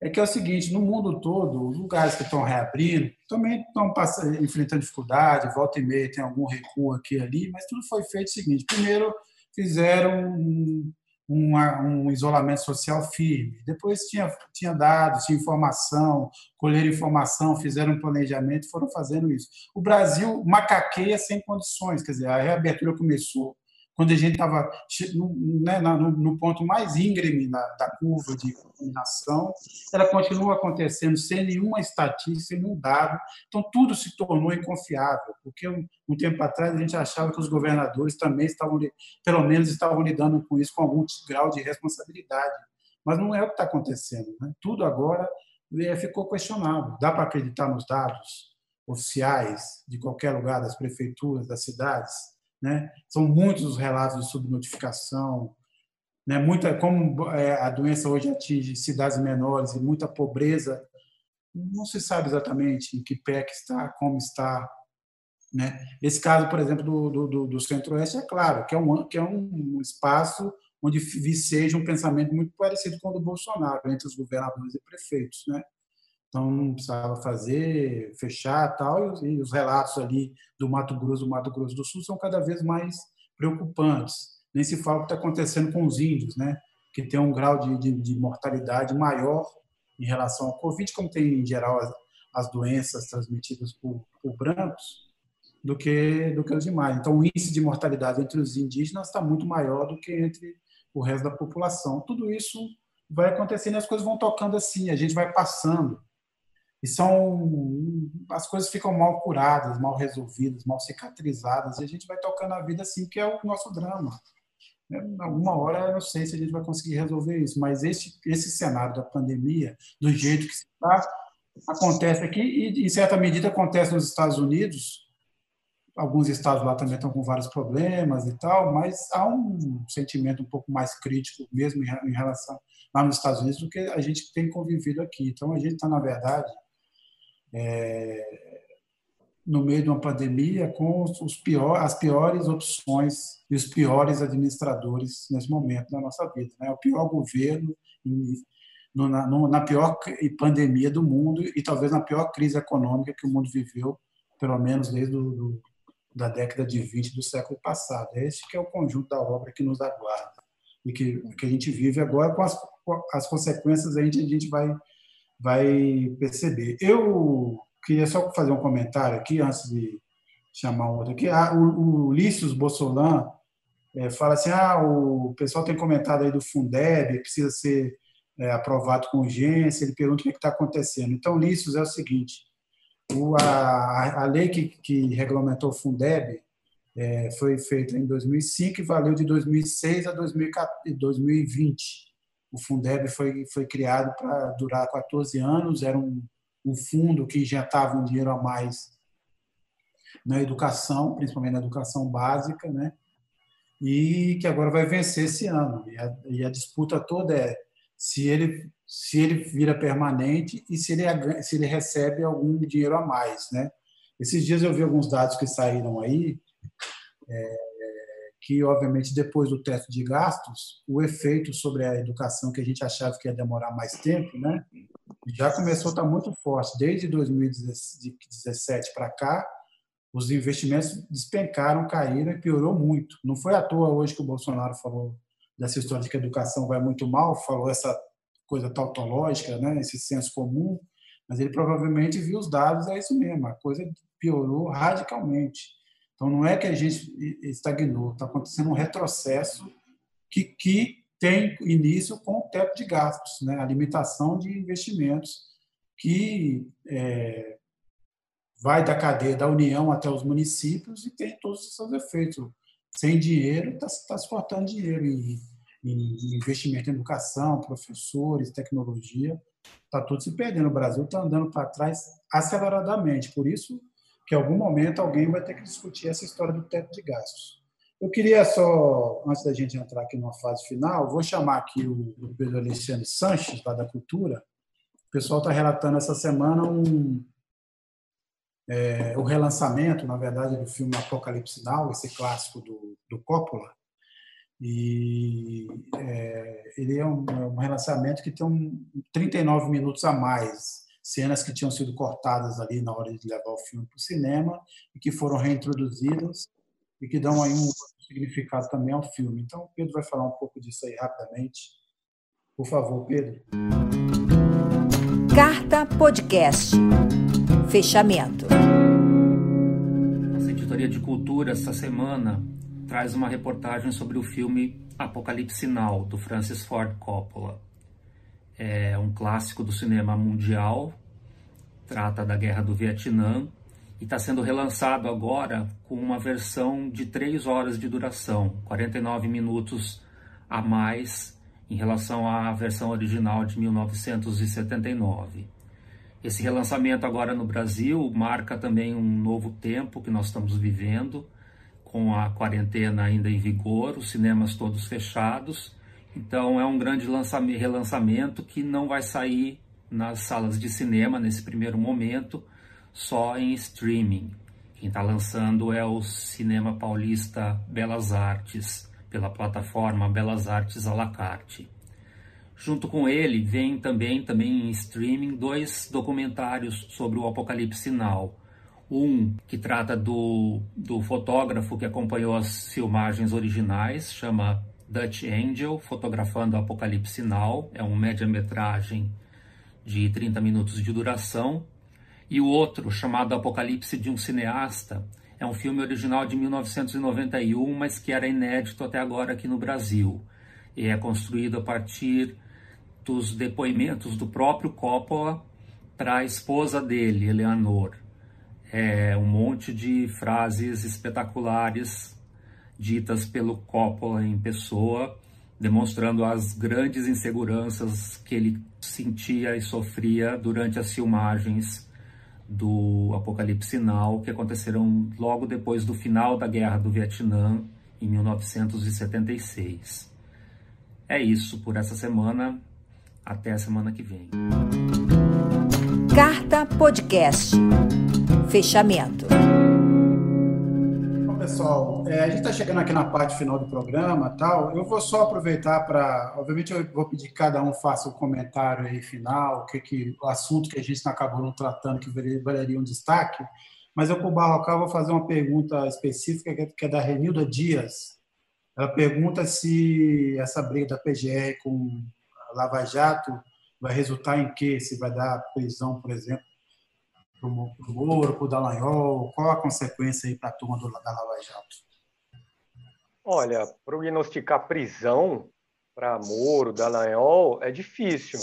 é que é o seguinte, no mundo todo, os lugares que estão reabrindo também estão passando, enfrentando dificuldade, volta e meia tem algum recuo aqui e ali, mas tudo foi feito o seguinte, primeiro fizeram um, um, isolamento social firme. Depois tinha, tinha dados, tinha informação, colheram informação, fizeram um planejamento, foram fazendo isso. O Brasil macaqueia sem condições, quer dizer, a reabertura começou quando a gente estava né, no, no, ponto mais íngreme na, da curva de contaminação, ela continua acontecendo sem nenhuma estatística, sem nenhum dado. Então, tudo se tornou inconfiável, porque um, um, tempo atrás a gente achava que os governadores também estavam, pelo menos, estavam lidando com isso com algum grau de responsabilidade. Mas não é o que está acontecendo. Né? Tudo agora é, ficou questionável. Dá para acreditar nos dados oficiais de qualquer lugar, das prefeituras, das cidades? Né? São muitos os relatos de subnotificação, né? muita, como é, a doença hoje atinge cidades menores e muita pobreza, não se sabe exatamente em que pé que está, como está. Né? Esse caso, por exemplo, do, do, do Centro-Oeste, é claro que é, um, que é um espaço onde viceja um pensamento muito parecido com o do Bolsonaro, entre os governadores e prefeitos. Né? Então, não precisava fazer, fechar tal, e os relatos ali do Mato Grosso, do Mato Grosso do Sul, são cada vez mais preocupantes. Nem se fala o que está acontecendo com os índios, né? que tem um grau de, de, de, mortalidade maior em relação ao Covid, como tem, em geral, as, as doenças transmitidas por, por brancos. do que do que os demais. Então, o índice de mortalidade entre os indígenas está muito maior do que entre o resto da população. Tudo isso vai acontecendo e as coisas vão tocando assim, a gente vai passando. E são as coisas ficam mal curadas, mal resolvidas, mal cicatrizadas, e a gente vai tocando a vida assim, que é o nosso drama. Alguma hora eu não sei se a gente vai conseguir resolver isso, mas esse, esse cenário da pandemia, do jeito que está, acontece aqui e, em certa medida, acontece nos Estados Unidos. Alguns estados lá também estão com vários problemas e tal, mas há um sentimento um pouco mais crítico mesmo em relação lá nos Estados Unidos do que a gente tem convivido aqui. Então, a gente está, na verdade, é, no meio de uma pandemia com os pior, as piores opções e os piores administradores nesse momento da nossa vida. Né? O pior governo, no, na, no, na pior pandemia do mundo e talvez na pior crise econômica que o mundo viveu, pelo menos desde do, do, da década de 20 do século passado. Esse que é o conjunto da obra que nos aguarda e que, que a gente vive agora com as, com as consequências a gente, a gente vai, vai perceber. Eu queria só fazer um comentário aqui, antes de chamar um outro aqui. Ah, o, o Lícius Bossolan é, fala assim, ah, o pessoal tem comentado aí do Fundeb, precisa ser é, aprovado com urgência, ele pergunta o que é está acontecendo. Então, Lícius, é o seguinte, o, a, a lei que, que regulamentou o Fundeb é, foi feita em 2005 e valeu de 2006 a 2020. O Fundeb foi, foi criado para durar 14 anos, era um um fundo que injetava um dinheiro a mais na educação, principalmente na educação básica, né? E que agora vai vencer esse ano. E a, e a disputa toda é se ele se ele vira permanente e se ele se ele recebe algum dinheiro a mais, né? Esses dias eu vi alguns dados que saíram aí, é, que obviamente depois do teto de gastos, o efeito sobre a educação que a gente achava que ia demorar mais tempo, né? já começou a estar muito forte. Desde 2017 para cá, os investimentos despencaram, caíram e piorou muito. Não foi à toa hoje que o Bolsonaro falou dessa história de que a educação vai muito mal, falou essa coisa tautológica, né, esse senso comum, mas ele provavelmente viu os dados, é isso mesmo, a coisa piorou radicalmente. Então não é que a gente estagnou, está acontecendo um retrocesso que, que tem início com o teto de gastos, né? a limitação de investimentos que é, vai da cadeia da União até os municípios e tem todos os seus efeitos. Sem dinheiro, está tá se cortando dinheiro em, em, investimento em educação, professores, tecnologia, está tudo se perdendo. O Brasil está andando para trás aceleradamente. Por isso que, em algum momento, alguém vai ter que discutir essa história do teto de gastos. Eu queria só, antes da gente entrar aqui numa fase final, vou chamar aqui o Pedro Alexandre Sanches, lá da Cultura. O pessoal está relatando essa semana um, é, o relançamento, na verdade, do filme Apocalipse Now, esse clássico do, do Coppola. E é, ele é um, é um relançamento que tem um 39 minutos a mais, cenas que tinham sido cortadas ali na hora de levar o filme para o cinema e que foram reintroduzidas e que dão aí um significado também ao filme. Então, o Pedro vai falar um pouco disso aí rapidamente. Por favor, Pedro. Carta Podcast. Fechamento. Nossa editoria de cultura essa semana traz uma reportagem sobre o filme Apocalipse Now, do Francis Ford Coppola. É um clássico do cinema mundial, trata da Guerra do Vietnã e está sendo relançado agora com uma versão de 3 horas de duração, 49 minutos a mais em relação à versão original de 1979. Esse relançamento agora no Brasil marca também um novo tempo que nós estamos vivendo, com a quarentena ainda em vigor, os cinemas todos fechados. Então é um grande relançamento que não vai sair nas salas de cinema nesse primeiro momento, só em streaming. Quem está lançando é o Cinema Paulista Belas Artes, pela plataforma Belas Artes à la carte. Junto com ele vem também, também em streaming dois documentários sobre o Apocalipse Now. Um que trata do, do fotógrafo que acompanhou as filmagens originais, chama Dutch Angel, fotografando o Apocalipse Now. É um média-metragem de 30 minutos de duração, e o outro, chamado Apocalipse de um Cineasta, É um filme original de 1991, mas que era inédito até agora aqui no Brasil. E é construído a partir dos depoimentos do próprio Coppola para a esposa dele, Eleanor. É um monte de frases espetaculares ditas pelo Coppola em pessoa, demonstrando as grandes inseguranças que ele sentia e sofria durante as filmagens do Apocalipse Now, que aconteceram logo depois do final da Guerra do Vietnã, em 1976. É isso por essa semana. Até a semana que vem. Carta Podcast. Fechamento. Pessoal, é, a gente está chegando aqui na parte final do programa, tal. Eu vou só aproveitar para, obviamente, eu vou pedir que cada um faça o um comentário aí final, que que o assunto que a gente acabou não tratando que valeria um destaque. Mas eu para o Barrocal vou fazer uma pergunta específica que é da Renilda Dias. Ela pergunta se essa briga da PGR com Lava Jato vai resultar em quê? Se vai dar prisão, por exemplo, para o Moro, para o Dallagnol? Qual a consequência aí para a turma do, da Lava Jato? Olha, prognosticar prisão para Moro, Dallagnol é difícil.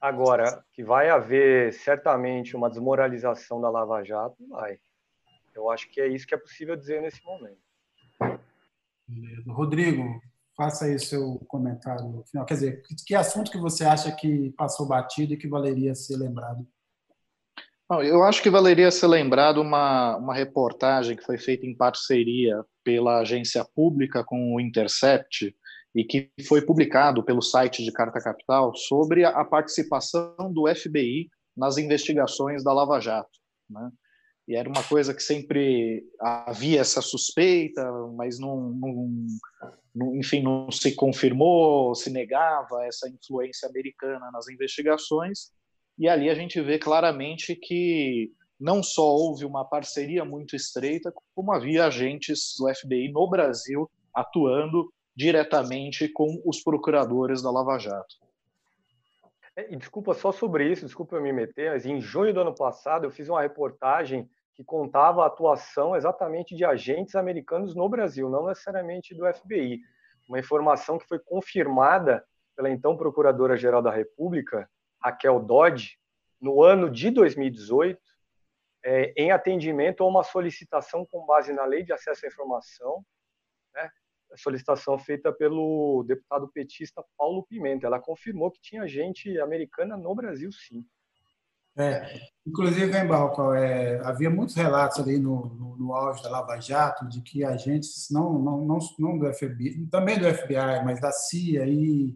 Agora, que vai haver certamente uma desmoralização da Lava Jato, vai. Eu acho que é isso que é possível dizer nesse momento. Beleza. Rodrigo, faça aí o seu comentário final. Quer dizer, que assunto que você acha que passou batido e que valeria ser lembrado? Eu acho que valeria ser lembrado uma, uma reportagem que foi feita em parceria pela agência pública com o Intercept e que foi publicado pelo site de Carta Capital sobre a participação do FBI nas investigações da Lava Jato. Né? E era uma coisa que sempre havia essa suspeita, mas não, não, enfim, não se confirmou, se negava essa influência americana nas investigações. E ali a gente vê claramente que não só houve uma parceria muito estreita, como havia agentes do FBI no Brasil atuando diretamente com os procuradores da Lava Jato. É, e desculpa só sobre isso, desculpa eu me meter, mas em junho do ano passado eu fiz uma reportagem que contava a atuação exatamente de agentes americanos no Brasil, não necessariamente do FBI. Uma informação que foi confirmada pela então Procuradora-Geral da República, Raquel Dodge, no ano de 2018, é, em atendimento a uma solicitação com base na Lei de Acesso à Informação, né, a solicitação feita pelo deputado petista Paulo Pimenta. Ela confirmou que tinha gente americana no Brasil, sim. É, inclusive, em Barrocal, é, havia muitos relatos ali no, no, no, auge da Lava Jato de que agentes, não, não, não, não do FBI, também do FBI, mas da CIA e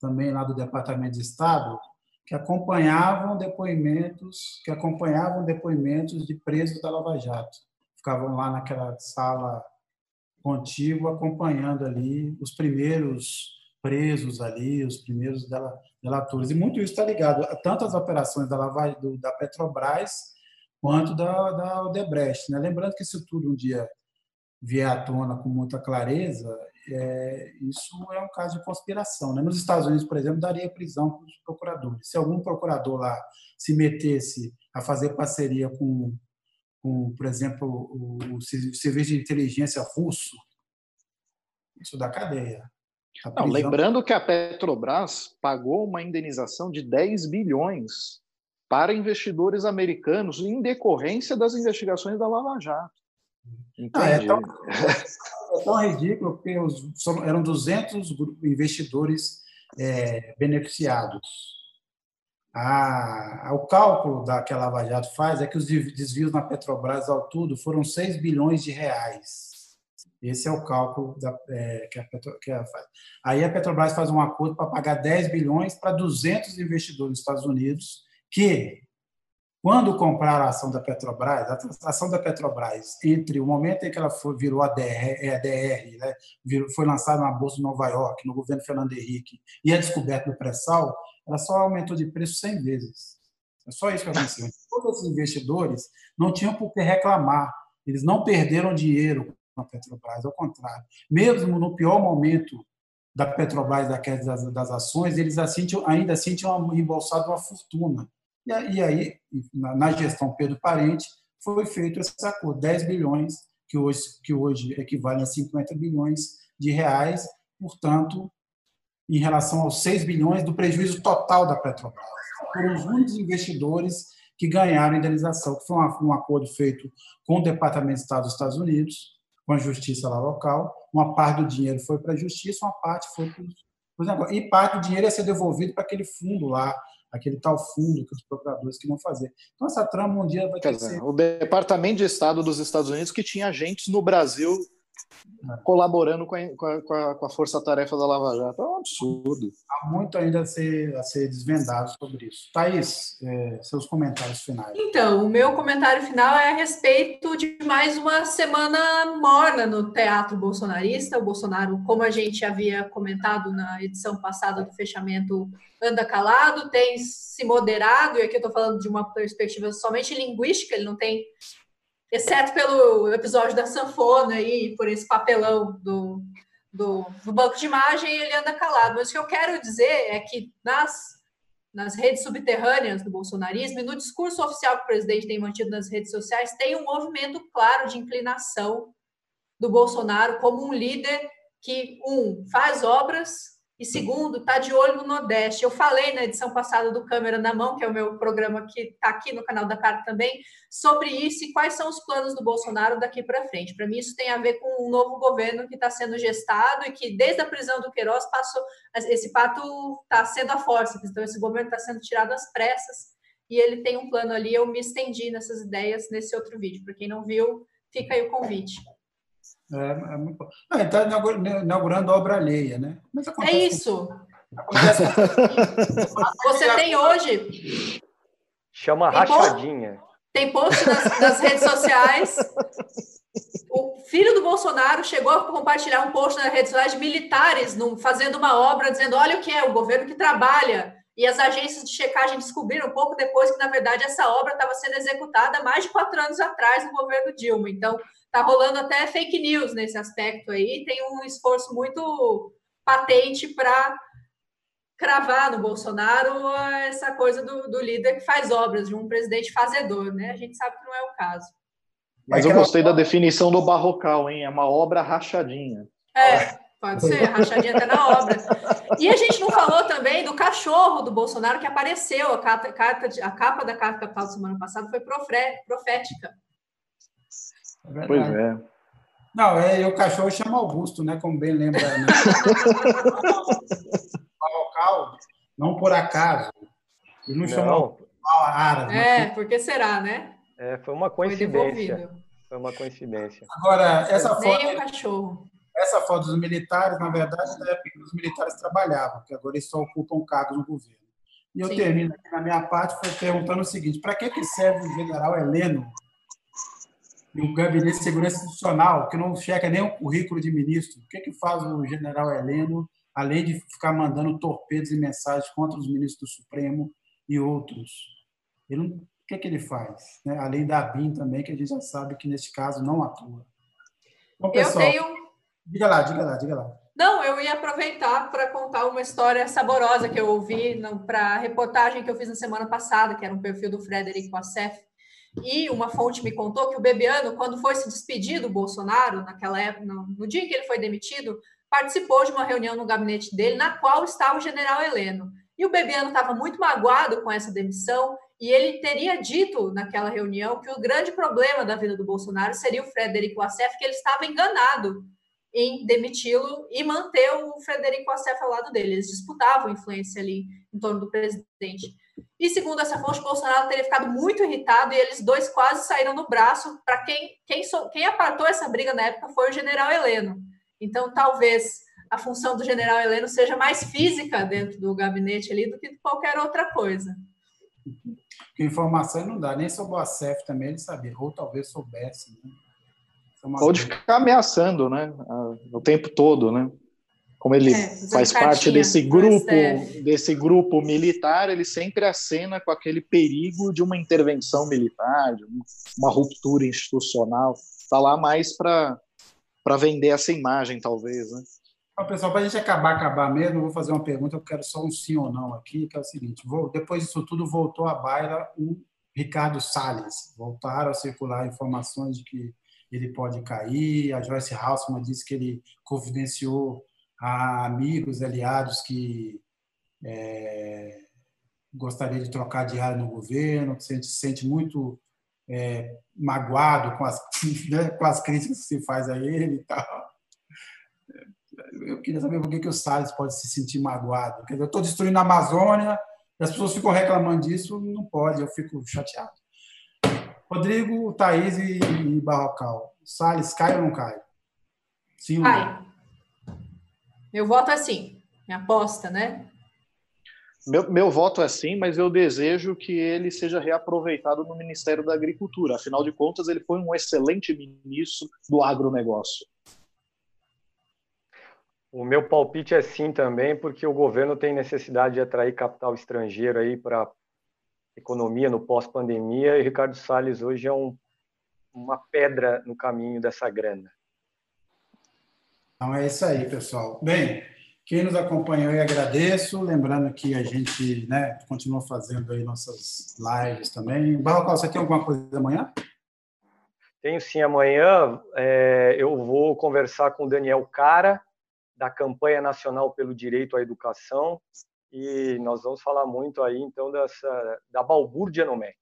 também lá do Departamento de Estado, que acompanhavam depoimentos, que acompanhavam depoimentos de presos da Lava Jato. Ficavam lá naquela sala contígua acompanhando ali os primeiros presos ali, os primeiros delatores. E muito isso está ligado a tanto as operações da, Lava, da Petrobras quanto da, da Odebrecht. Né? Lembrando que isso tudo um dia vier à tona com muita clareza, é, isso é um caso de conspiração. Né? Nos Estados Unidos, por exemplo, daria prisão para os procuradores. Se algum procurador lá se metesse a fazer parceria com, com por exemplo, o, o serviço de inteligência russo, isso dá cadeia. Não, lembrando que a Petrobras pagou uma indenização de 10 bilhões para investidores americanos em decorrência das investigações da Lava Jato. Ah, é, tão, é, tão, ridículo porque os, eram 200 investidores é, beneficiados. Ah, o cálculo da, que a Lava Jato faz é que os desvios na Petrobras ao todo foram 6 bilhões de reais. Esse é o cálculo da, é, que, a Petro, que a, Aí a Petrobras faz um acordo para pagar 10 bilhões para 200 investidores dos Estados Unidos que, quando compraram a ação da Petrobras, a ação da Petrobras, entre o momento em que ela foi, virou a DR, é, a DR né, foi lançada na Bolsa de Nova York, no governo Fernando Henrique, e a descoberta do pré-sal, ela só aumentou de preço 100 vezes. É só isso que aconteceu. Todos os investidores não tinham por que reclamar. Eles não perderam dinheiro com a Petrobras, ao contrário. Mesmo no pior momento da Petrobras, da queda das, das ações, eles assim, ainda assim tinham embolsado uma fortuna. E, aí, na, gestão Pedro Parente, foi feito esse acordo, 10 bilhões que hoje, que hoje equivale a 50 bilhões de reais, portanto, em relação aos 6 bilhões do prejuízo total da Petrobras. Foram os únicos investidores que ganharam indenização, que foi um acordo feito com o Departamento de Estado dos Estados Unidos, com a justiça lá local. Uma parte do dinheiro foi para a justiça, uma parte foi para os negócios. E parte do dinheiro ia ser devolvido para aquele fundo lá, aquele tal fundo que os procuradores queriam fazer. Então, essa trama um dia vai ter dizer, O Departamento de Estado dos Estados Unidos que tinha agentes no Brasil colaborando com a, com a, com a força-tarefa da Lava Jato. É um absurdo. Há muito ainda a ser, a ser desvendado sobre isso. Thaís, é, seus comentários finais. Então, o meu comentário final é a respeito de mais uma semana morna no teatro bolsonarista. O Bolsonaro, como a gente havia comentado na edição passada do fechamento, anda calado, tem se moderado, e aqui eu estou falando de uma perspectiva somente linguística, ele não tem exceto pelo episódio da sanfona e por esse papelão do, do, do, banco de imagem, ele anda calado. Mas o que eu quero dizer é que nas, nas redes subterrâneas do bolsonarismo e no discurso oficial que o presidente tem mantido nas redes sociais, tem um movimento claro de inclinação do Bolsonaro como um líder que, um, faz obras e segundo, está de olho no Nordeste. Eu falei na edição passada do Câmera na Mão, que é o meu programa que está aqui no canal da Carta também, sobre isso e quais são os planos do Bolsonaro daqui para frente. Para mim, isso tem a ver com um novo governo que está sendo gestado e que, desde a prisão do Queiroz, passou. Esse pato está sendo a força, então esse governo está sendo tirado às pressas e ele tem um plano ali. Eu me estendi nessas ideias nesse outro vídeo. Para quem não viu, fica aí o convite. É, é muito. Ah, ele está inaugurando obra alheia, né? é isso. Acontece... Você tem hoje. Chama tem rachadinha. Post, tem post nas, nas redes sociais. O filho do Bolsonaro chegou a compartilhar um post nas redes sociais de militares num, fazendo uma obra, dizendo: olha o que é, o governo que trabalha. E as agências de checagem descobriram um pouco depois que, na verdade, essa obra estava sendo executada mais de quatro anos atrás no governo Dilma. Então, tá rolando até fake news nesse aspecto aí, tem um esforço muito patente para cravar no Bolsonaro essa coisa do, do, líder que faz obras, de um presidente fazedor, né? A gente sabe que não é o caso. Mas eu gostei da definição do barrocal, hein? É uma obra rachadinha. É, pode ser, rachadinha até na obra. E a gente não falou também do cachorro do Bolsonaro que apareceu, a, carta, a capa da Carta Capital da semana passada foi profética. É pois é. Não, é, e o cachorro chama Augusto, né? Como bem lembra. Né? local, não por acaso. E não, não. chamou árabe. É, porque será, né? É, foi uma coincidência. Foi, foi uma coincidência. Agora, essa foto. Nem o cachorro. Essa foto dos militares, na verdade, na época que os militares trabalhavam, porque agora eles só ocupam cargos no governo. E eu Sim. termino aqui na minha parte foi perguntando o seguinte: para que, que serve o general Heleno e o Gabinete de Segurança Institucional, que não checa nem o currículo de ministro. O que, que faz o general Heleno, além de ficar mandando torpedos e mensagens contra os ministros do Supremo e outros? Ele não, o que, que ele faz? Né? Além da BIM também, que a gente já sabe que neste caso não atua. Bom, pessoal, eu tenho. Diga lá, diga lá, diga lá. Não, eu ia aproveitar para contar uma história saborosa que eu ouvi para a reportagem que eu fiz na semana passada, que era um perfil do Frederico Assef, e uma fonte me contou que o Bebiano, quando foi se despedir do Bolsonaro, naquela época, no, no dia que ele foi demitido, participou de uma reunião no gabinete dele, na qual estava o general Heleno. E o Bebiano estava muito magoado com essa demissão, e ele teria dito naquela reunião que o grande problema da vida do Bolsonaro seria o Frederico Assef, que ele estava enganado em demiti-lo e manter o Frederico Assef ao lado dele. Eles disputavam influência ali em torno do presidente. E segundo essa fonte, Bolsonaro teria ficado muito irritado e eles dois quase saíram no braço. Para quem, quem, so, quem apartou essa briga na época foi o general Heleno. Então, talvez a função do general Heleno seja mais física dentro do gabinete ali do que qualquer outra coisa. Informação não dá, nem sobre o ACEF também ele sabia, ou talvez soubesse. Né? Ou de ficar ameaçando, né? O tempo todo, né? Como ele é, faz parte desse grupo, desse grupo militar, ele sempre acena com aquele perigo de uma intervenção militar, de uma ruptura institucional. Está lá mais para vender essa imagem, talvez. Né? Pessoal, para a gente acabar, acabar mesmo, eu vou fazer uma pergunta, eu quero só um sim ou não aqui, que é o seguinte: vou, depois disso tudo, voltou à baila o Ricardo Salles. Voltaram a circular informações de que ele pode cair. A Joyce Hausman disse que ele confidenciou a amigos, aliados que é, gostaria de trocar de área no governo, que se sente muito é, magoado com as, né, com as críticas que se faz a ele e tal. Eu queria saber por que, que o Salles pode se sentir magoado. Quer dizer, eu estou destruindo a Amazônia, as pessoas ficam reclamando disso, não pode, eu fico chateado. Rodrigo, Thaís e, e Barrocal. Salles, cai ou não cai? Sim cai. Meu voto é sim. Minha aposta, né? Meu, meu voto é sim, mas eu desejo que ele seja reaproveitado no Ministério da Agricultura. Afinal de contas, ele foi um excelente ministro do agronegócio. O meu palpite é sim também, porque o governo tem necessidade de atrair capital estrangeiro aí para economia no pós-pandemia e Ricardo Salles hoje é um, uma pedra no caminho dessa grana. Então é isso aí, pessoal. Bem, quem nos acompanhou, eu agradeço. Lembrando que a gente né, continua fazendo aí nossas lives também. Barrocal, você tem alguma coisa amanhã? Tenho sim. Amanhã é, eu vou conversar com o Daniel Cara, da campanha nacional pelo direito à educação, e nós vamos falar muito aí, então, dessa, da balbúrdia no MEC.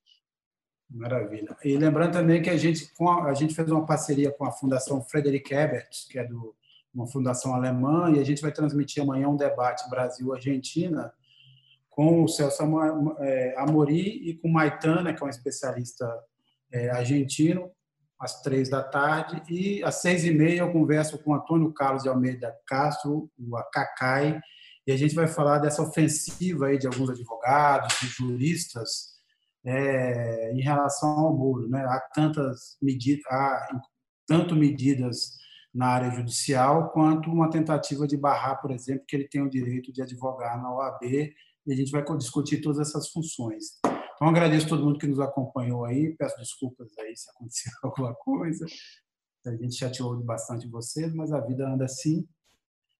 Maravilha. E lembrando também que a gente, a, a gente fez uma parceria com a Fundação Frederic Ebert, que é do uma fundação alemã, e a gente vai transmitir amanhã um debate Brasil-Argentina com o Celso é, Amori e com Maitana, que é um especialista é, argentino, às três da tarde, e às seis e meia eu converso com Antônio Carlos de Almeida Castro, o Acacai, e a gente vai falar dessa ofensiva aí de alguns advogados, de juristas, é, em relação ao muro. Né? Há tantas medidas, há tanto medidas na área judicial, quanto uma tentativa de barrar, por exemplo, que ele tem o direito de advogar na OAB, e a gente vai discutir todas essas funções. Então, agradeço a todo mundo que nos acompanhou aí, peço desculpas aí se aconteceu alguma coisa, a gente chateou bastante vocês, mas a vida anda assim,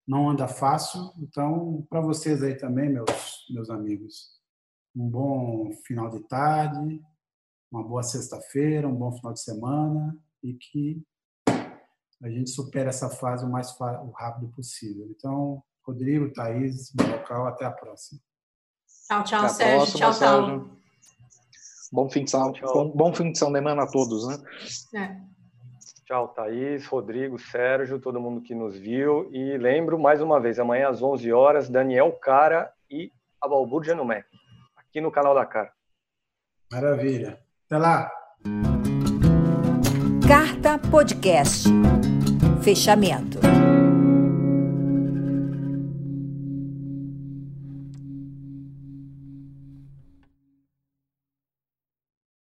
não anda fácil, então, para vocês aí também, meus, meus amigos, um bom final de tarde, uma boa sexta-feira, um bom final de semana, e que a gente supera essa fase o mais o rápido possível. Então, Rodrigo, Thaís, local, até a próxima. Tchau, tchau, Sérgio. Próxima, tchau, Sérgio. tchau. Bom fim de semana, bom, bom, fim de semana a todos, né? É. Tchau, Thaís, Rodrigo, Sérgio, todo mundo que nos viu. E lembro, mais uma vez, amanhã às 11 horas, Daniel Cara e a Balbúrdia no MEC, aqui no canal da Cara. Maravilha. Até lá. Carta Podcast fechamento.